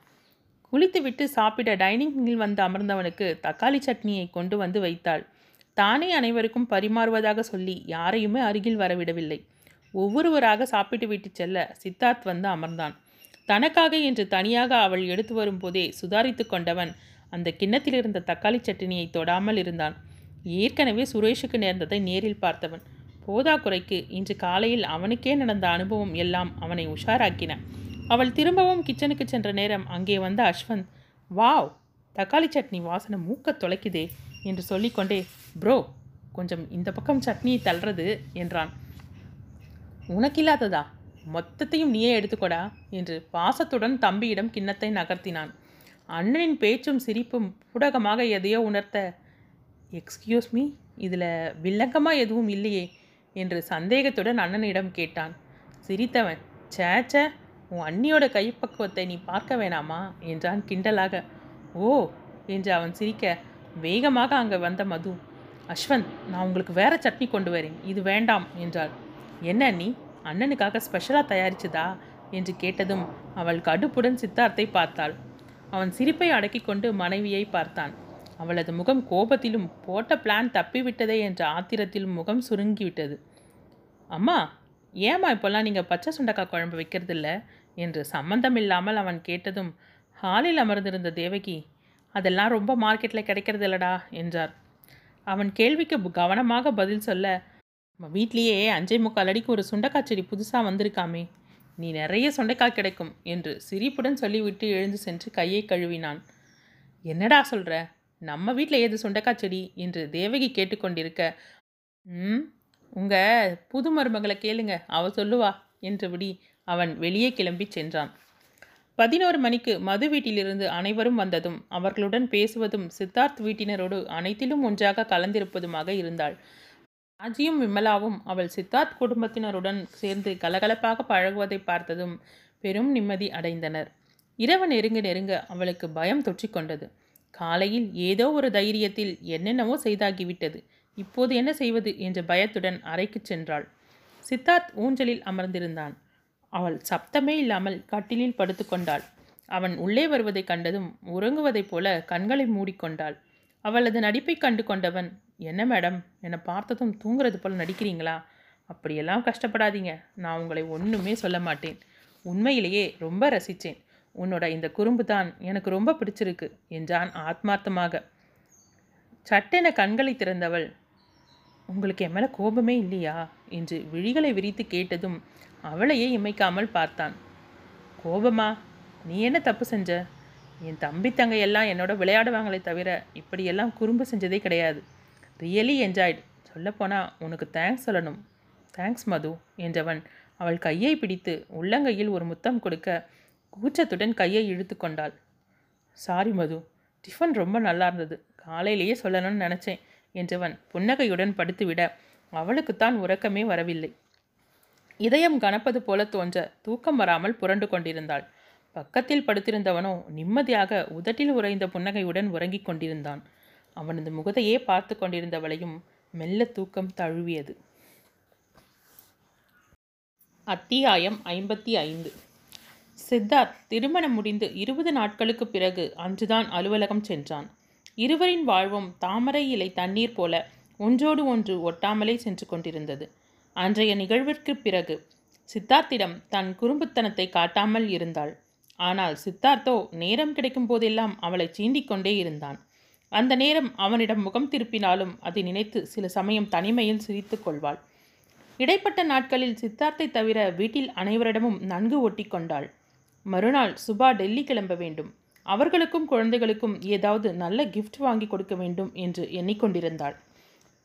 குளித்துவிட்டு சாப்பிட டைனிங்கில் வந்து அமர்ந்தவனுக்கு தக்காளி சட்னியை கொண்டு வந்து வைத்தாள். தானே அனைவருக்கும் பரிமாறுவதாக சொல்லி யாரையுமே அருகில் வரவிடவில்லை. ஒவ்வொருவராக சாப்பிட்டு விட்டு செல்ல சித்தார்த் வந்து அமர்ந்தான். தனக்காக என்று தனியாக அவள் எடுத்து வரும்போதே சுதாரித்து கொண்டவன் அந்த கிண்ணத்தில் இருந்த தக்காளி சட்னியை தொடாமல் இருந்தான். ஏற்கனவே சுரேஷுக்கு நேர்ந்ததை நேரில் பார்த்தவன். போதாக்குறைக்கு இன்று காலையில் அவனுக்கே நடந்த அனுபவம் எல்லாம் அவனை உஷாராக்கின. அவள் திரும்பவும் கிச்சனுக்கு சென்ற நேரம் அங்கே வந்த அஸ்வந்த் வாவ் தக்காளி சட்னி வாசனை மூக்க தொலைக்குதே என்று சொல்லிக்கொண்டே ப்ரோ கொஞ்சம் இந்த பக்கம் சட்னியை தள்ளுறது என்றான். உனக்கு இல்லாததா? மொத்தத்தையும் நீயே எடுத்துக்கொடா என்று பாசத்துடன் தம்பியிடம் கிண்ணத்தை நகர்த்தினான். அண்ணனின் பேச்சும் சிரிப்பும் புடகமாக எதையோ உணர்த்த எக்ஸ்கியூஸ் மீ இதில் வில்லங்கமாக எதுவும் இல்லையே என்று சந்தேகத்துடன் அண்ணனிடம் கேட்டான். சிரித்தவன் சேச்ச உன் அண்ணியோட கைப்பக்குவத்தை நீ பார்க்க வேணாமா? என்றான் கிண்டலாக. ஓ என்று அவன் சிரிக்க வேகமாக அங்கே வந்த மது. அஸ்வந்த் நான் உங்களுக்கு வேற சட்னி கொண்டு வரேன். இது வேண்டாம் என்றாள். என்ன நீ அண்ணனுக்காக ஸ்பெஷலாக தயாரிச்சதா? என்று கேட்டதும் அவள் கடுப்புடன் சித்தார்த்தை பார்த்தாள். அவன் சிரிப்பை அடக்கி கொண்டு மனைவியை பார்த்தான். அவளது முகம் கோபத்திலும் போட்ட பிளான் தப்பிவிட்டதே என்ற ஆத்திரத்திலும் முகம் சுருங்கிவிட்டது. அம்மா ஏம்மா இப்போல்லாம் நீங்கள் பச்சை சுண்டக்காய் குழம்பு வைக்கிறதில்ல? என்று சம்மந்தமில்லாமல் அவன் கேட்டதும் ஹாலில் அமர்ந்திருந்த தேவகி அதெல்லாம் ரொம்ப மார்க்கெட்டில் கிடைக்கிறது இல்லடா என்றார். அவன் கேள்விக்கு கவனமாக பதில் சொல்ல நம்ம வீட்லேயே அஞ்சே முக்கால் அடிக்கு ஒரு சுண்டைக்காய் செடி புதுசாக வந்திருக்காமே. நீ நிறைய சுண்டைக்காய் கிடைக்கும் என்று சிரிப்புடன் சொல்லிவிட்டு எழுந்து சென்று கையை கழுவினான். என்னடா சொல்கிற நம்ம வீட்டில் ஏது சுண்டைக்காய் செடி? என்று தேவகி கேட்டுக்கொண்டிருக்க ம் உங்கள் புது மருமகளை கேளுங்க அவ சொல்லுவா என்றபடி அவன் வெளியே கிளம்பி சென்றான். பதினோரு மணிக்கு மது வீட்டிலிருந்து அனைவரும் வந்ததும் அவர்களுடன் பேசுவதும் சித்தார்த் வீட்டினரோடு அனைத்திலும் ஒன்றாக கலந்திருப்பதுமாக இருந்தாள். ராஜியும் விமலாவும் அவள் சித்தார்த் குடும்பத்தினருடன் சேர்ந்து கலகலப்பாக பழகுவதை பார்த்ததும் பெரும் நிம்மதி அடைந்தனர். இரவு நெருங்க நெருங்க அவளுக்கு பயம் தொற்றிக்கொண்டது காலையில் ஏதோ ஒரு தைரியத்தில் என்னென்னவோ செய்தாகிவிட்டது. இப்போது என்ன செய்வது என்ற பயத்துடன் அறைக்குச் சென்றாள். சித்தார்த் ஊஞ்சலில் அமர்ந்திருந்தான். அவள் சப்தமே இல்லாமல் கட்டிலில் படுத்துக்கொண்டாள் அவன் உள்ளே வருவதைக் கண்டதும் உறங்குவதைப் போல கண்களை மூடிக்கொண்டாள். அவளது நடிப்பைக் கண்டு கொண்டவன் என்ன மேடம்? என்னை பார்த்ததும் தூங்குறது போல் நடிக்கிறீங்களா? அப்படியெல்லாம் கஷ்டப்படாதீங்க. நான் உங்களை ஒன்றுமே சொல்ல மாட்டேன். உண்மையிலேயே ரொம்ப ரசித்தேன் உன்னோட இந்த குறும்பு தான் எனக்கு ரொம்ப பிடிச்சிருக்கு என்றான் ஆத்மார்த்தமாக. சட்டென கண்களை திறந்தவள். உங்களுக்கு என் மேலே கோபமே இல்லையா? என்று விழிகளை விரித்து கேட்டதும் அவளையே இமைக்காமல் பார்த்தான். கோபமா? நீ என்ன தப்பு செஞ்ச? என் தம்பி தங்கையெல்லாம் என்னோட விளையாடுவாங்களே தவிர இப்படியெல்லாம் குறும்பு செஞ்சதே கிடையாது. ரியலி என்ஜாய்டு சொல்லப்போனால் உனக்கு தேங்க்ஸ் சொல்லணும். தேங்க்ஸ் மது என்றவன் அவள் கையை பிடித்து உள்ளங்கையில் ஒரு முத்தம் கொடுக்க கூச்சத்துடன் கையை இழுத்து கொண்டாள். சாரி மது டிஃபன் ரொம்ப நல்லா இருந்தது. காலையிலேயே சொல்லணும்னு நினச்சேன் என்றவன் புன்னகையுடன் படுத்துவிட அவளுக்குத்தான் உறக்கமே வரவில்லை. இதயம் கனப்பது போல தோன்ற தூக்கம் வராமல் புரண்டு கொண்டிருந்தாள். பக்கத்தில் படுத்திருந்தவனோ நிம்மதியாக உதட்டில் உறைந்த புன்னகையுடன் உறங்கிக் கொண்டிருந்தான். அவனது முகத்தையே பார்த்து கொண்டிருந்தவளையும் மெல்ல தூக்கம் தழுவியது. அத்தியாயம் ஐம்பத்தி ஐந்து. சித்தார்த் திருமணம் முடிந்து இருபது நாட்களுக்கு பிறகு அன்றுதான் அலுவலகம் சென்றான். இருவரின் வாழ்வும் தாமரை இலை தண்ணீர் போல ஒன்றோடு ஒன்று ஒட்டாமலே சென்று கொண்டிருந்தது. அன்றைய நிகழ்விற்கு பிறகு சித்தார்த்திடம் தன் குறும்புத்தனத்தை காட்டாமல் இருந்தாள். ஆனால் சித்தார்த்தோ நேரம் கிடைக்கும் போதெல்லாம் அவளை சீண்டிக்கொண்டே இருந்தான். அந்த நேரம் அவனிடம் முகம் திருப்பினாலும் அதை நினைத்து சில சமயம் தனிமையில் சிரித்து கொள்வாள். இடைப்பட்ட நாட்களில் சித்தார்த்தை தவிர வீட்டில் அனைவரிடமும் நன்கு ஒட்டி கொண்டாள். மறுநாள் சுபா டெல்லி கிளம்ப வேண்டும். அவர்களுக்கும் குழந்தைகளுக்கும் ஏதாவது நல்ல கிஃப்ட் வாங்கி கொடுக்க வேண்டும் என்று எண்ணிக்கொண்டிருந்தாள்.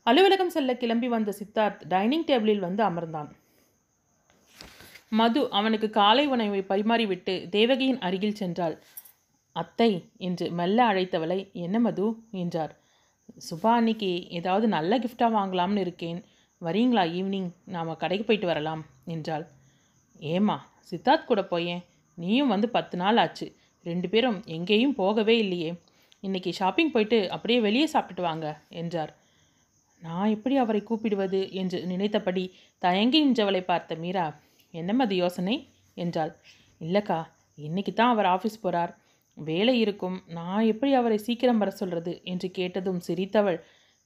அலுவலகம் செல்ல கிளம்பி வந்த சித்தார்த் டைனிங் டேபிளில் வந்து அமர்ந்தான். மது அவனுக்கு காலை உணவை பரிமாறிவிட்டு தேவகியின் அருகில் சென்றாள். அத்தை என்று மெல்ல அழைத்தவளை என்ன மது? என்றார். சுபா அன்னைக்கு ஏதாவது நல்ல கிஃப்டாக வாங்கலாம்னு இருக்கேன். வரீங்களா ஈவினிங் நாம் கடைக்கு போயிட்டு வரலாம் என்றாள். ஏமா சித்தார்த் கூட போயேன். நீயும் வந்து பத்து நாள் ஆச்சு. ரெண்டு பேரும் எங்கேயும் போகவே இல்லையே. இன்னைக்கு ஷாப்பிங் போயிட்டு அப்படியே வெளியே சாப்பிட்டுட்டு வாங்க என்றார். நான் எப்படி அவரை கூப்பிடுவது? என்று நினைத்தபடி தயங்கி நின்றவளை பார்த்த மீரா என்னமது யோசனை? என்றாள். இல்லைக்கா இன்னைக்கு தான் அவர் ஆஃபீஸ் போகிறார் வேலை இருக்கும். நான் எப்படி அவரை சீக்கிரம் வர சொல்கிறது என்று கேட்டதும் சிரித்தவள்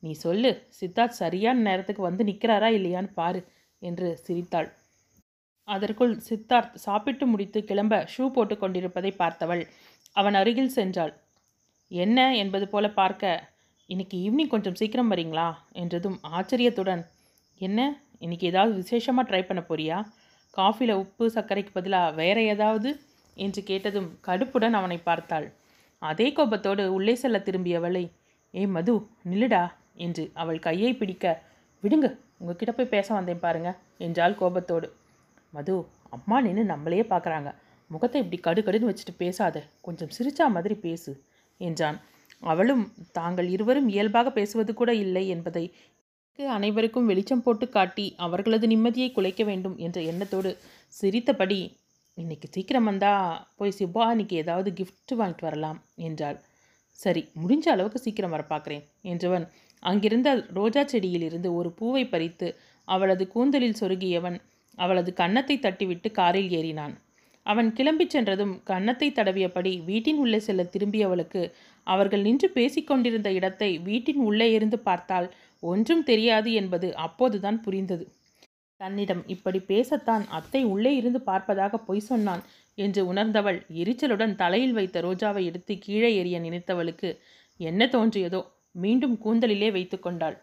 நீ சொல்லு சித்தார்த் சரியான நேரத்துக்கு வந்து நிற்கிறாரா இல்லையான்னு பாரு என்று சிரித்தாள். அதற்குள் சித்தார்த் சாப்பிட்டு முடித்து கிளம்ப ஷூ போட்டு கொண்டிருப்பதை பார்த்தவள் அவன் அருகில் சென்றாள். என்ன? என்பது போல பார்க்க இன்னைக்கு ஈவினிங் கொஞ்சம் சீக்கிரம் வரீங்களா? என்றதும் ஆச்சரியத்துடன் என்ன? இன்னைக்கு ஏதாவது விசேஷமாக ட்ரை பண்ண போறியா? காஃபியில் உப்பு சர்க்கரைக்கு பதிலாக வேற ஏதாவது? என்று கேட்டதும் கடுப்புடன் அவனை பார்த்தாள். அதே கோபத்தோடு உள்ளே செல்ல திரும்பியவளை ஏ மது நில்லுடா என்று அவள் கையை பிடிக்க விடுங்க உங்ககிட்ட போய் பேச வந்தேன் பாருங்க என்றாள் கோபத்தோடு. மது அம்மா நின்று நம்மளையே பார்க்குறாங்க முகத்தை இப்படி கடுகடுன்னு வச்சுட்டு பேசாத. கொஞ்சம் சிரிச்சா மாதிரி பேசு என்றான். அவளும் தாங்கள் இருவரும் இயல்பாக பேசுவது கூட இல்லை என்பதை அனைவருக்கும் வெளிச்சம் போட்டு காட்டி அவர்களது நிம்மதியை குலைக்க வேண்டும் என்ற எண்ணத்தோடு சிரித்தபடி இன்னைக்கு சீக்கிரம் வந்தா போய் சிபா இன்னைக்கு ஏதாவது கிஃப்ட் வாங்கிட்டு வரலாம் என்றாள். சரி முடிஞ்ச அளவுக்கு சீக்கிரம் வர பார்க்குறேன் என்றவன் அங்கிருந்த ரோஜா செடியிலிருந்து ஒரு பூவை பறித்து அவளது கூந்தலில் சொருகியவன் அவளது கன்னத்தை தட்டிவிட்டு காரில் ஏறினான். அவன் கிளம்பிச் சென்றதும் கன்னத்தை தடவியபடி வீட்டின் உள்ளே செல்ல திரும்பியவளுக்கு அவர்கள் நின்று பேசிக்கொண்டிருந்த இடத்தை வீட்டின் உள்ளே இருந்து பார்த்தால் ஒன்றும் தெரியாது என்பது அப்போதுதான் புரிந்தது. தன்னிடம் இப்படி பேசத்தான் அத்தை உள்ளே இருந்து பார்ப்பதாக பொய் சொன்னான் என்று உணர்ந்தவள் எரிச்சலுடன் தலையில் வைத்த ரோஜாவை எடுத்து கீழே எறிய நினைத்தவளுக்கு என்ன தோன்றியதோ மீண்டும் கூந்தலிலே வைத்து கொண்டாள்.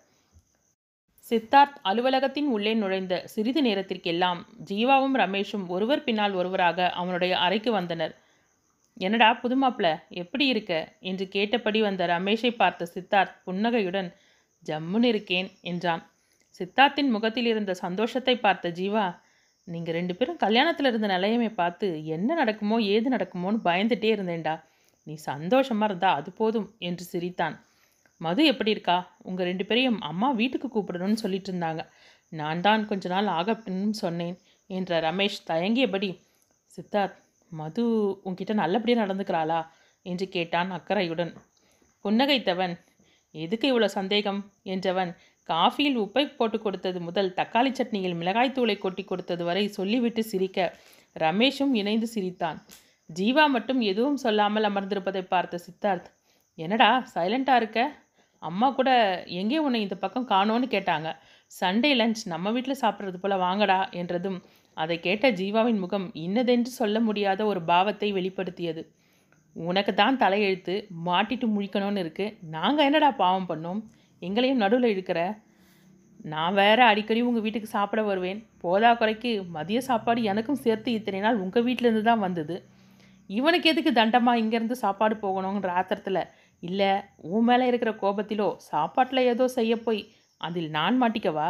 சித்தார்த் அலுவலகத்தின் உள்ளே நுழைந்த சிறிது நேரத்திற்கெல்லாம் ஜீவாவும் ரமேஷும் ஒருவர் பின்னால் ஒருவராக அவனுடைய அறைக்கு வந்தனர். என்னடா புதுமாப்பிள எப்படி இருக்க? என்று கேட்டபடி வந்த ரமேஷை பார்த்த சித்தார்த் புன்னகையுடன் ஜம்முன்னு இருக்கேன் என்றான். சித்தார்த்தின் முகத்தில் இருந்த சந்தோஷத்தை பார்த்த ஜீவா நீங்கள் ரெண்டு பேரும் கல்யாணத்தில் இருந்த நிலையமே பார்த்து என்ன நடக்குமோ ஏது நடக்குமோன்னு பயந்துட்டே இருந்தேன்டா. நீ சந்தோஷமாக இருந்தா அது போதும் என்று சிரித்தான். மது எப்படி இருக்கா? உங்கள் ரெண்டு பேரையும் அம்மா வீட்டுக்கு கூப்பிடணும்னு சொல்லிட்டு இருந்தாங்க. நான் தான் கொஞ்ச நாள் ஆகட்டும்னு சொன்னேன் என்ற ரமேஷ் தயங்கியபடி. சித்தார்த் மது உன்கிட்ட நல்லபடியாக நடந்துக்கிறாளா? என்று கேட்டான் அக்கறையுடன். புன்னகைத்தவன். எதுக்கு இவ்வளோ சந்தேகம்? என்றவன். காஃபியில் உப்பை போட்டு கொடுத்தது முதல் தக்காளி சட்னியில் மிளகாய்த்தூளை கொட்டி கொடுத்தது வரை சொல்லிவிட்டு சிரிக்க ரமேஷும் இணைந்து சிரித்தான். ஜீவா மட்டும் எதுவும் சொல்லாமல் அமர்ந்திருப்பதை பார்த்த சித்தார்த் என்னடா சைலண்ட்டாக இருக்க? அம்மா கூட எங்கே உன்னை இந்த பக்கம் காணோன்னு கேட்டாங்க. சண்டே லஞ்ச் நம்ம வீட்டில் சாப்பிட்றது போல் வாங்கடா என்றதும் அதை கேட்ட ஜீவாவின் முகம் இன்னதென்று சொல்ல முடியாத ஒரு பாவத்தை வெளிப்படுத்தியது. உனக்கு தான் தலையெழுத்து மாட்டிட்டு முழிக்கணும்னு இருக்கு. நாங்கள் என்னடா பாவம் பண்ணோம்? எங்களையும் நடுவில் இழுக்கிற? நான் வேற அடிக்கடி உங்கள் வீட்டுக்கு சாப்பிட வருவேன். போதா குறைக்கு மதிய சாப்பாடு எனக்கும் சேர்த்து இத்தனை நாள் உங்கள் வீட்டிலேருந்து தான் வந்தது. இவனுக்கு எதுக்கு தண்டமாக இங்கேருந்து சாப்பாடு போகணுங்கிற ஆத்திரத்தில் இல்லை உன் மேலே இருக்கிற கோபத்திலோ சாப்பாட்டில் ஏதோ செய்ய போய் அதில் நான் மாட்டிக்கவா?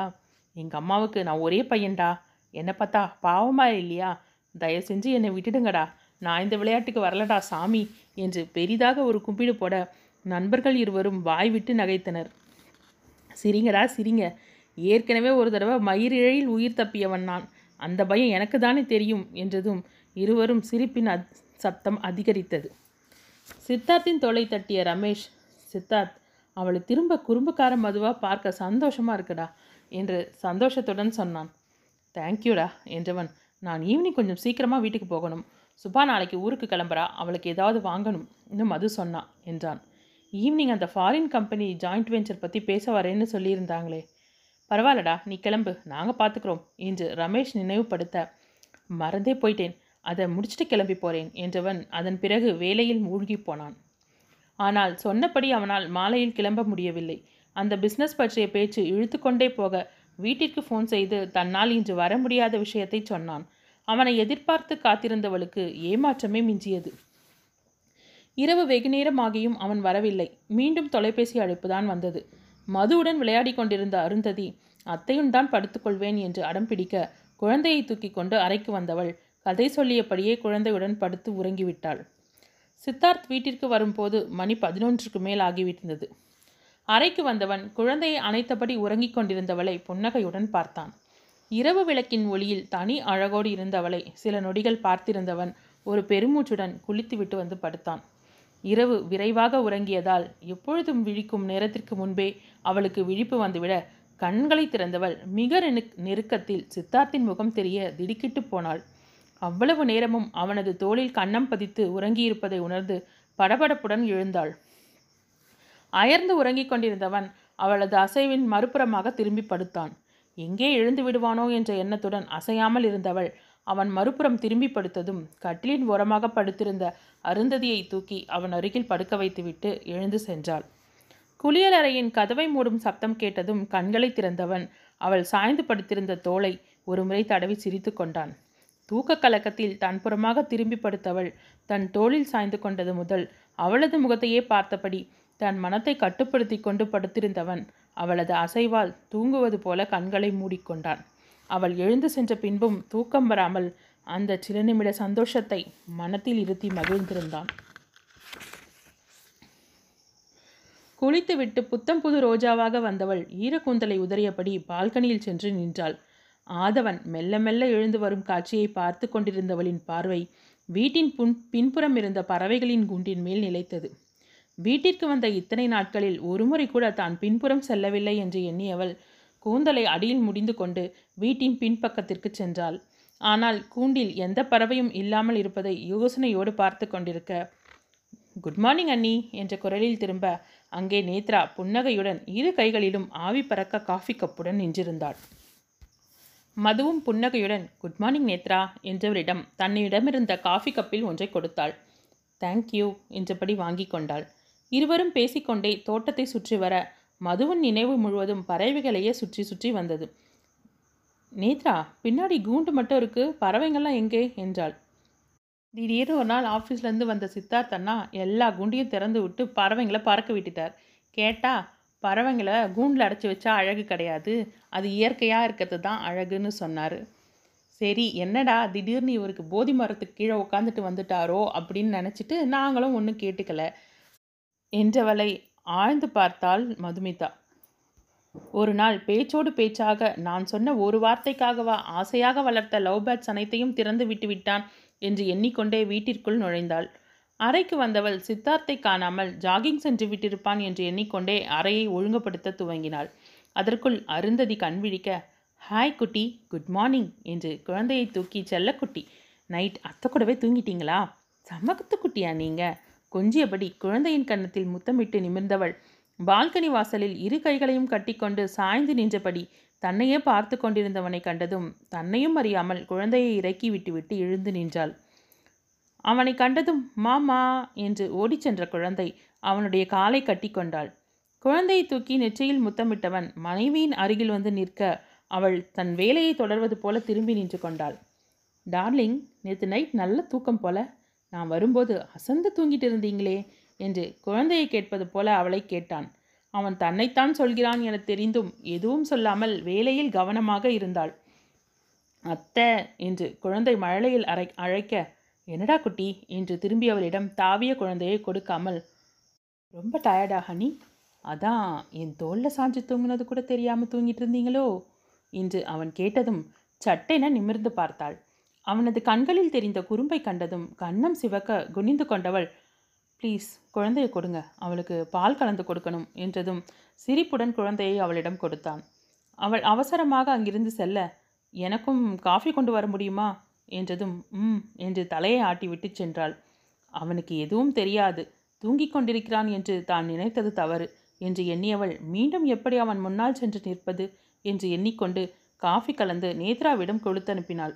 எங்கள் அம்மாவுக்கு நான் ஒரே பையன்டா. என்னை பார்த்தா பாவமா இல்லையா? தயவு செஞ்சு என்னை விட்டுடுங்கடா. நான் இந்த விளையாட்டுக்கு வரலடா சாமி என்று பெரிதாக ஒரு கும்பிடு போட நண்பர்கள் இருவரும் வாய் விட்டு நகைத்தனர். சிரிங்கடா சிரிங்க. ஏற்கனவே ஒரு தடவை மயிரிழையில் உயிர் தப்பியவன் நான். அந்த பயம் எனக்கு தானே தெரியும் என்றதும் இருவரும் சிரிப்பின் அத் சத்தம் அதிகரித்தது. சித்தார்த்தின் தொலை தட்டிய ரமேஷ் சித்தார்த் அவளை திரும்ப குறும்புக்கார மதுவாக பார்க்க சந்தோஷமாக இருக்குடா என்று சந்தோஷத்துடன் சொன்னான். தேங்க்யூடா என்றவன் நான் ஈவினிங் கொஞ்சம் சீக்கிரமாக வீட்டுக்கு போகணும். சுபா நாளைக்கு ஊருக்கு கிளம்புறா அவளுக்கு ஏதாவது வாங்கணும் இன்னும் மது சொன்னான் என்றான். ஈவினிங் அந்த ஃபாரின் கம்பெனி ஜாயிண்ட் வெஞ்சர் பற்றி பேச வரேன்னு சொல்லியிருந்தாங்களே. பரவாயில்லடா நீ கிளம்பு. நாங்கள் பார்த்துக்குறோம் என்று ரமேஷ் நினைவுபடுத்த மறந்தே போயிட்டேன். அதை முடிச்சுட்டு கிளம்பி போகிறேன் என்றவன் அதன் பிறகு வேலையில் மூழ்கி போனான். ஆனால் சொன்னபடி அவனால் மாலையில் கிளம்ப முடியவில்லை. அந்த பிஸ்னஸ் பற்றிய பேச்சு இழுத்துக்கொண்டே போக வீட்டிற்கு ஃபோன் செய்து தன்னால் இன்று வர முடியாத விஷயத்தை சொன்னான். அவனை எதிர்பார்த்து காத்திருந்தவளுக்கு ஏமாற்றமே மிஞ்சியது. இரவு வெகுநேரமாகியும் அவன் வரவில்லை. மீண்டும் தொலைபேசி அழைப்புதான் வந்தது. மதுவுடன் விளையாடி கொண்டிருந்த அருந்ததி அத்தையும் தான் படுத்துக்கொள்வேன் என்று அடம் பிடிக்க குழந்தையை தூக்கி கொண்டு அறைக்கு வந்தவள் கதை சொல்லியபடியே குழந்தையுடன் படுத்து உறங்கிவிட்டாள். சித்தார்த் வீட்டிற்கு வரும்போது மணி பதினொன்றுக்கு மேல் ஆகிவிட்டது அறைக்கு வந்தவன் குழந்தையை அணைத்தபடி உறங்கிக் கொண்டிருந்தவளை புன்னகையுடன் பார்த்தான். இரவு விளக்கின் ஒளியில் தனி அழகோடு இருந்தவளை சில நொடிகள் பார்த்திருந்தவன் ஒரு பெருமூச்சுடன் குளித்துவிட்டு வந்து படுத்தான். இரவு விரைவாக உறங்கியதால் எப்பொழுதும் விழிக்கும் நேரத்திற்கு முன்பே அவளுக்கு விழிப்பு வந்துவிட கண்களை திறந்தவள் மிக நெருக் நெருக்கத்தில் சித்தார்த்தின் முகம் தெரிய திடுக்கிட்டு போனாள். அவ்வளவு நேரமும் அவனது தோளில் கன்னம் பதித்து உறங்கியிருப்பதை உணர்ந்து படபடப்புடன் எழுந்தாள். அயர்ந்து உறங்கிக் கொண்டிருந்தவன் அவளது அசைவின் மறுபுறமாக திரும்பி படுத்தான். எங்கே எழுந்து விடுவானோ? என்ற எண்ணத்துடன் அசையாமல் இருந்தவள் அவன் மறுபுறம் திரும்பி படுத்ததும் கட்டிலின் ஓரமாக படுத்திருந்த அருந்ததியை தூக்கி அவன் அருகில் படுக்க வைத்துவிட்டு எழுந்து சென்றாள். குளியலறையின் கதவை மூடும் சப்தம் கேட்டதும் கண்களை திறந்தவன் அவள் சாய்ந்து படுத்திருந்த தோளை ஒருமுறை தடவி சிரித்து கொண்டான். தூக்க கலக்கத்தில் தன் புறமாக திரும்பி படுத்தவள் தன் தோளில் சாய்ந்து கொண்டது முதல் அவளது முகத்தையே பார்த்தபடி தன் மனத்தை கட்டுப்படுத்தி கொண்டு படுத்திருந்தவன் அவளது அசைவால் தூங்குவது போல கண்களை மூடிக்கொண்டான் அவள் எழுந்து சென்ற பின்பும் தூக்கம் வராமல் அந்த சில நிமிட சந்தோஷத்தை மனத்தில் இருத்தி மகிழ்ந்திருந்தான். குளித்துவிட்டு புத்தம் புது ரோஜாவாக வந்தவள் ஈரக்கூந்தலை உதறியபடி பால்கனியில் சென்று நின்றாள். ஆதவன் மெல்ல மெல்ல எழுந்து வரும் காட்சியை பார்த்து கொண்டிருந்தவளின் பார்வை வீட்டின் புன் பின்புறம் இருந்த பறவைகளின் குண்டின் மேல் நிலைத்தது. வீட்டிற்கு வந்த இத்தனை நாட்களில் ஒருமுறை கூட தான் பின்புறம் செல்லவில்லை என்று எண்ணியவள் கூந்தலை அடியில் முடிந்து கொண்டு வீட்டின் பின்பக்கத்திற்கு சென்றாள். ஆனால் கூண்டில் எந்த பறவையும் இல்லாமல் இருப்பதை யோசனையோடு பார்த்து கொண்டிருக்க குட் மார்னிங் அண்ணி என்ற குரலில் திரும்ப அங்கே நேத்ரா புன்னகையுடன் இரு கைகளிலும் ஆவி பறக்க காஃபி கப்புடன் நின்றிருந்தாள். மதுவும் புன்னகையுடன் குட் மார்னிங் நேத்ரா என்றவரிடம் தன்னிடமிருந்த காஃபி கப்பில் ஒன்றை கொடுத்தாள். தேங்க்யூ என்றபடி வாங்கி கொண்டாள். இருவரும் பேசிக்கொண்டே தோட்டத்தை சுற்றி வர மதுவின் நினைவு முழுவதும் பறவைகளையே சுற்றி சுற்றி வந்தது. நேத்ரா பின்னாடி கூண்டு மட்டும் இருக்கு. பறவைங்கள்லாம் எங்கே? என்றாள். திடீர்னு ஒரு நாள் ஆஃபீஸ்லேருந்து வந்த சித்தார்த் அண்ணா எல்லா குண்டியும் திறந்து விட்டு பறவைங்களை பறக்க விட்டுட்டார். கேட்டா பறவைங்களை கூண்டில் அடைச்சி வச்சா அழகு கிடையாது. அது இயற்கையாக இருக்கிறது தான் அழகுன்னு சொன்னார். சரி என்னடா திடீர்னு இவருக்கு போதி மரத்துக்கு கீழே உட்காந்துட்டு வந்துட்டாரோ? அப்படின்னு நினச்சிட்டு நாங்களும் ஒன்றும் கேட்டுக்கல. என்றவளை ஆழ்ந்து பார்த்தாள் மதுமிதா. ஒரு நாள் பேச்சோடு பேச்சாக நான் சொன்ன ஒரு வார்த்தைக்காகவா ஆசையாக வளர்த்த லவ் பேட்ஸ் அனைத்தையும் திறந்து விட்டு விட்டான் என்று எண்ணிக்கொண்டே வீட்டிற்குள் நுழைந்தாள். அறைக்கு வந்தவள் சித்தார்த்தை காணாமல் ஜாகிங் சென்று விட்டிருப்பான் என்று எண்ணிக்கொண்டே அறையை ஒழுங்குபடுத்த துவங்கினாள். அதற்குள் அருந்ததி கண்விழிக்க ஹாய் குட்டி. குட் மார்னிங் என்று குழந்தையை தூக்கி செல்லக்குட்டி. நைட் அத்தை கூடவே தூங்கிட்டீங்களா? சமக்கத்து குட்டியா நீங்கள் கொஞ்சியபடி குழந்தையின் கன்னத்தில் முத்தமிட்டு நிமிர்ந்தவள். பால்கனி வாசலில் இரு கைகளையும் கட்டிக்கொண்டு சாய்ந்து நின்றபடி தன்னையே பார்த்து கொண்டிருந்தவனை கண்டதும் தன்னையும் அறியாமல் குழந்தையை இறக்கி விட்டுவிட்டு எழுந்து நின்றாள். அவனை கண்டதும் மாமா என்று ஓடிச் சென்ற குழந்தை அவனுடைய காலை கட்டிக்கொண்டாள் குழந்தையை தூக்கி நெற்றியில் முத்தமிட்டவன் மனைவியின் அருகில் வந்து நிற்க அவள் தன் வேலையை தொடர்வது போல திரும்பி நின்று கொண்டாள். டார்லிங் நேற்று நைட் நல்ல தூக்கம் போல. நான் வரும்போது அசந்து தூங்கிட்டு இருந்தீங்களே என்று குழந்தையை கேட்பது போல அவளை கேட்டான். அவன் தன்னைத்தான் சொல்கிறான் என தெரிந்தும் எதுவும் சொல்லாமல் வேலையில் கவனமாக இருந்தாள். அத்தை என்று குழந்தை மழலையில் அரை அழைக்க என்னடா குட்டி? என்று திரும்பி அவளிடம் தாவிய குழந்தையை கொடுக்காமல் ரொம்ப டயர்டா ஹனி அதான் என் தோளில் சாஞ்சு தூங்கினது கூட தெரியாமல் தூங்கிட்டு இருந்தீங்களோ என்று அவன் கேட்டதும் சட்டைன நிமிர்ந்து பார்த்தாள். அவனது கண்களில் தெரிந்த குறும்பை கண்டதும் கன்னம் சிவக்க குனிந்து கொண்டவள் ப்ளீஸ் குழந்தையை கொடுங்க. அவளுக்கு பால் கலந்து கொடுக்கணும் என்றதும் சிரிப்புடன் குழந்தையை அவளிடம் கொடுத்தான். அவள் அவசரமாக அங்கிருந்து செல்ல. எனக்கும் காஃபி கொண்டு வர முடியுமா? என்றதும் ம் என்று தலையை ஆட்டிவிட்டு சென்றாள். அவனுக்கு எதுவும் தெரியாது. தூங்கிக் கொண்டிருக்கிறான் என்று தான் நினைத்தது தவறு என்று எண்ணியவள் மீண்டும் எப்படி அவன் முன்னால் சென்று நிற்பது? என்று எண்ணிக்கொண்டு காஃபி கலந்து நேத்ராவிடம் கொடுத்து அனுப்பினாள்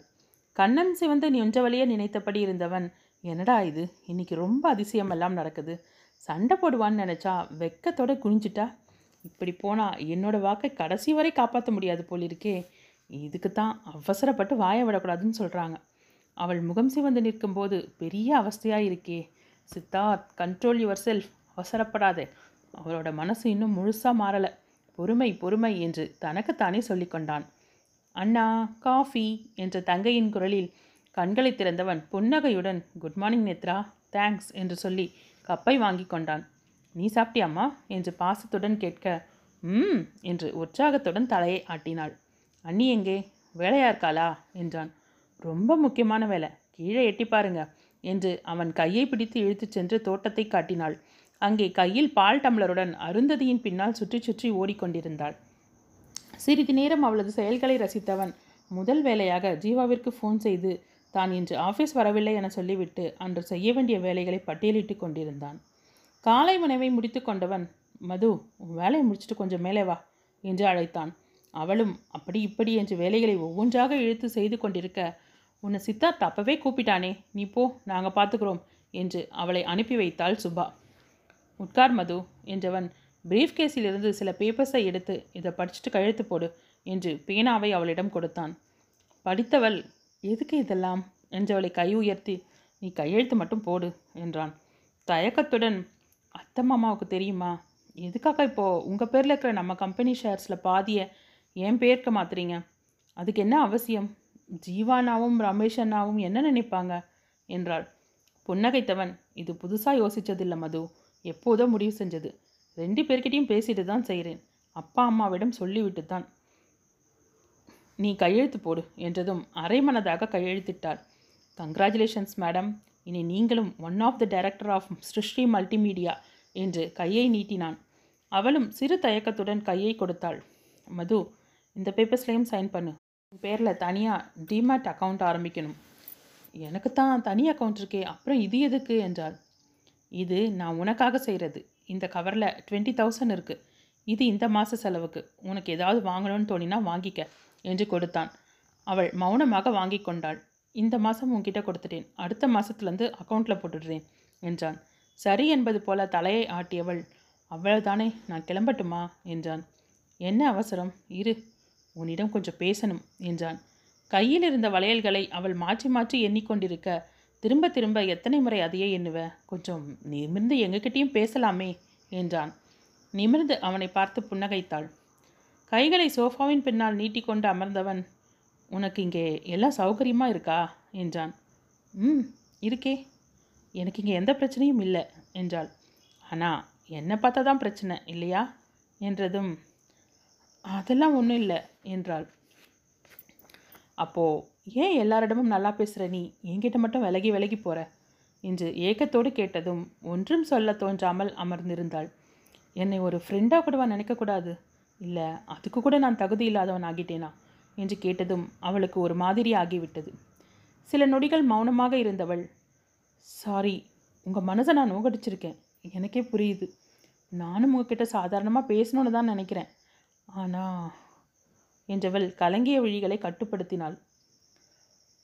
கண்ணன் சிவந்து நின்றவழியே நினைத்தபடி இருந்தவன். என்னடா இது? இன்னைக்கு ரொம்ப அதிசயமெல்லாம் நடக்குது. சண்டை போடுவான்னு நினச்சா வெக்கத்தோட குனிஞ்சிட்டா? இப்படி போனால் என்னோட வாக்கை கடைசி வரை காப்பாற்ற முடியாது போலிருக்கே இதுக்கு தான் அவசரப்பட்டு வாய விடக்கூடாதுன்னு சொல்கிறாங்க அவள் முகம் சிவந்து நிற்கும்போது பெரிய அவஸ்தையாக இருக்கே. சித்தார்த் கண்ட்ரோல் யுவர் செல்ஃப் அவசரப்படாதே. அவளோட மனசு இன்னும் முழுசாக மாறலை. பொறுமை பொறுமை என்று தனக்குத்தானே சொல்லிக்கொண்டான். அண்ணா காஃபி என்ற தங்கையின் குரலில் கண்களை திறந்தவன் புன்னகையுடன் குட் மார்னிங் நேத்ரா. தேங்க்ஸ் என்று சொல்லி கப்பை வாங்கி கொண்டான். நீ சாப்பிட்டியாம்மா? என்று பாசத்துடன் கேட்க ம் என்று உற்சாகத்துடன் தலையை ஆட்டினாள். அண்ணி எங்கே? வேலையா இருக்காளா? என்றான். ரொம்ப முக்கியமான வேலை. கீழே எட்டி பாருங்க என்று அவன் கையை பிடித்து இழுத்துச் சென்று தோட்டத்தை காட்டினாள். அங்கே கையில் பால் டம்ளருடன் அருந்ததியின் பின்னால் சுற்றி சுற்றி ஓடிக்கொண்டிருந்தாள். சிறிது நேரம் அவளது செயல்களை ரசித்தவன். முதல் வேலையாக ஜீவாவிற்கு ஃபோன் செய்து தான் இன்று ஆஃபீஸ் வரவில்லை என சொல்லிவிட்டு அன்று செய்ய வேண்டிய வேலைகளை பட்டியலிட்டு கொண்டிருந்தான். காலை உணவை முடித்து கொண்டவன் மது உன் வேலையை முடிச்சுட்டு கொஞ்சம் மேலே வா என்று அழைத்தான். அவளும் அப்படி இப்படி என்று வேலைகளை ஒவ்வொன்றாக இழுத்து செய்து கொண்டிருக்க உன்னை சித்தார்த் அப்பவே கூப்பிட்டானே நீ போ நாங்கள் பார்த்துக்கிறோம் என்று அவளை அனுப்பி வைத்தாள் சுபா. உட்கார் மது என்றவன் பிரீஃப் கேஸிலிருந்து சில பேப்பர்ஸை எடுத்து இதை படிச்சுட்டு கழுத்து போடு என்று பேனாவை அவளிடம் கொடுத்தான். படித்தவள் எதுக்கு இதெல்லாம்? என்றவளை கை உயர்த்தி நீ கையெழுத்து மட்டும் போடு என்றான். தயக்கத்துடன் அத்தை மாமாவுக்கு தெரியுமா? எதுக்காக இப்போது உங்கள் பேரில் இருக்கிற நம்ம கம்பெனி ஷேர்ஸில் பாதியை என் பேருக்கு மாத்துறீங்க? அதுக்கு என்ன அவசியம்? ஜீவானாவும் ரமேஷ் அண்ணாவும் என்ன நினைப்பாங்க? என்றாள். புன்னகைத்தவன் இது புதுசாக யோசித்ததில்லை மது. எப்போதோ முடிவு செஞ்சது. ரெண்டு பேர்கிட்டையும் பேசிட்டு தான் செய்கிறேன் அப்பா அம்மாவிடம் சொல்லிவிட்டு தான். நீ கையெழுத்து போடு என்றதும் அரைமனதாக கையெழுத்திட்டாள் கங்க்ராச்சுலேஷன்ஸ் மேடம் இனி நீங்களும் one of the director of Srishti multimedia என்று கையை நீட்டினான். அவளும் சிறு தயக்கத்துடன் கையை கொடுத்தாள். மது இந்த பேப்பர்ஸ்லேயும் சைன் பண்ணு. உன் பேரில் தனியாக டிமேட் அக்கௌண்ட் ஆரம்பிக்கணும். எனக்கு தான் தனி அக்கௌண்ட் இருக்கே அப்புறம் இது எதுக்கு? என்றாள். இது நான் உனக்காக செய்கிறது இந்த கவரில் டுவெண்ட்டி தௌசண்ட் இருக்குது இது இந்த மாத செலவுக்கு. உனக்கு ஏதாவது வாங்கணும்னு தோணினா வாங்கிக்க என்று கொடுத்தான். அவள் மௌனமாக வாங்கி கொண்டாள். இந்த மாதம் உன்கிட்ட கொடுத்துட்டேன். அடுத்த மாதத்துலேருந்து அக்கௌண்ட்டில் போட்டுடுறேன் என்றான். சரி என்பது போல தலையை ஆட்டியவள் அவ்வளவுதானே நான் கிளம்பட்டுமா? என்றான். என்ன அவசரம்? இரு. உன்னிடம் கொஞ்சம் பேசணும் என்றான். கையில் இருந்த வளையல்களை அவள் மாற்றி மாற்றி எண்ணிக்கொண்டிருக்க திரும்ப திரும்ப எத்தனை முறை அதையே எண்ணுவ? கொஞ்சம் நிமிர்ந்து எங்ககிட்டயும் பேசலாமே என்றான். நிமிர்ந்து அவனை பார்த்து புன்னகைத்தாள். கைகளை சோஃபாவின் பின்னால் நீட்டிக்கொண்டு அமர்ந்தவன் உனக்கு இங்கே எல்லாம் சௌகரியமாக இருக்கா? என்றான். ம் இருக்கே. எனக்கு இங்கே எந்த பிரச்சனையும் இல்லை என்றாள். ஆனால் என்னை பார்த்தா தான் பிரச்சனை இல்லையா? என்றதும் அதெல்லாம் ஒன்றும் இல்லை என்றாள். அப்போது ஏன் எல்லாரிடமும் நல்லா பேசுகிற நீ? என்கிட்ட மட்டும் விலகி விலகி போகிற என்று ஏக்கத்தோடு கேட்டதும் ஒன்றும் சொல்ல தோன்றாமல் அமர்ந்திருந்தாள். என்னை ஒரு ஃப்ரெண்டாக கூடவா நினைக்கக்கூடாது. இல்லை அதுக்கு கூட நான் தகுதி இல்லாதவன் ஆகிட்டேனா? என்று கேட்டதும் அவளுக்கு ஒரு மாதிரி ஆகிவிட்டது. சில நொடிகள் மௌனமாக இருந்தவள் சாரி உங்கள் மனசை நான் நோகடிச்சிருக்கேன். எனக்கே புரியுது. நானும் உங்ககிட்ட சாதாரணமாக பேசணும்னு தான் நினைக்கிறேன். ஆனால் என்றவள் கலங்கிய விழிகளை கட்டுப்படுத்தினாள்.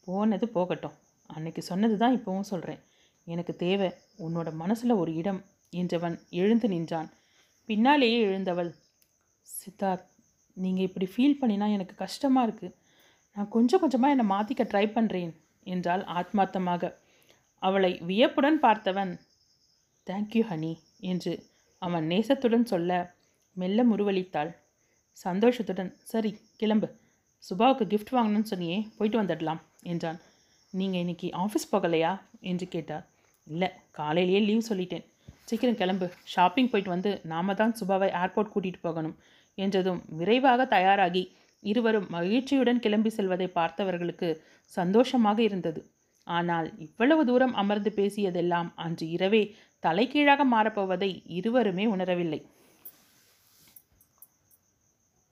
போனது போகட்டும். அன்னைக்கு சொன்னது தான் இப்போவும் சொல்கிறேன் எனக்கு தேவை உன்னோட மனசில் ஒரு இடம் என்றவன் எழுந்து நின்றான். பின்னாலேயே எழுந்தவள் சித்தார்த் நீங்கள் இப்படி ஃபீல் பண்ணினா எனக்கு கஷ்டமாக இருக்குது நான் கொஞ்சம் கொஞ்சமாக என்னை மாற்றிக்க ட்ரை பண்ணுறேன் என்றால் ஆத்மார்த்தமாக. அவளை வியப்புடன் பார்த்தவன் தேங்க்யூ ஹனி என்று அவன் நேசத்துடன் சொல்ல மெல்ல முருவளித்தாள் சந்தோஷத்துடன் சரி கிளம்பு. சுபாவுக்கு கிஃப்ட் வாங்கணும்னு சொன்னியே போயிட்டு வந்துடலாம். என்றான். நீங்கள் இன்னைக்கு ஆஃபீஸ் போகலையா? என்று கேட்டார். இல்லை காலையிலேயே லீவ் சொல்லிட்டேன். சீக்கிரம் கிளம்பு. ஷாப்பிங் போயிட்டு வந்து நாம தான் சுபாவை ஏர்போர்ட் கூட்டிகிட்டு போகணும். என்றதும் விரைவாக தயாராகி இருவரும் மகிழ்ச்சியுடன் கிளம்பி செல்வதை பார்த்தவர்களுக்கு சந்தோஷமாக இருந்தது. ஆனால் இவ்வளவு தூரம் அமர்ந்து பேசியதெல்லாம் அன்று இரவே தலைகீழாக மாறப்போவதை இருவருமே உணரவில்லை.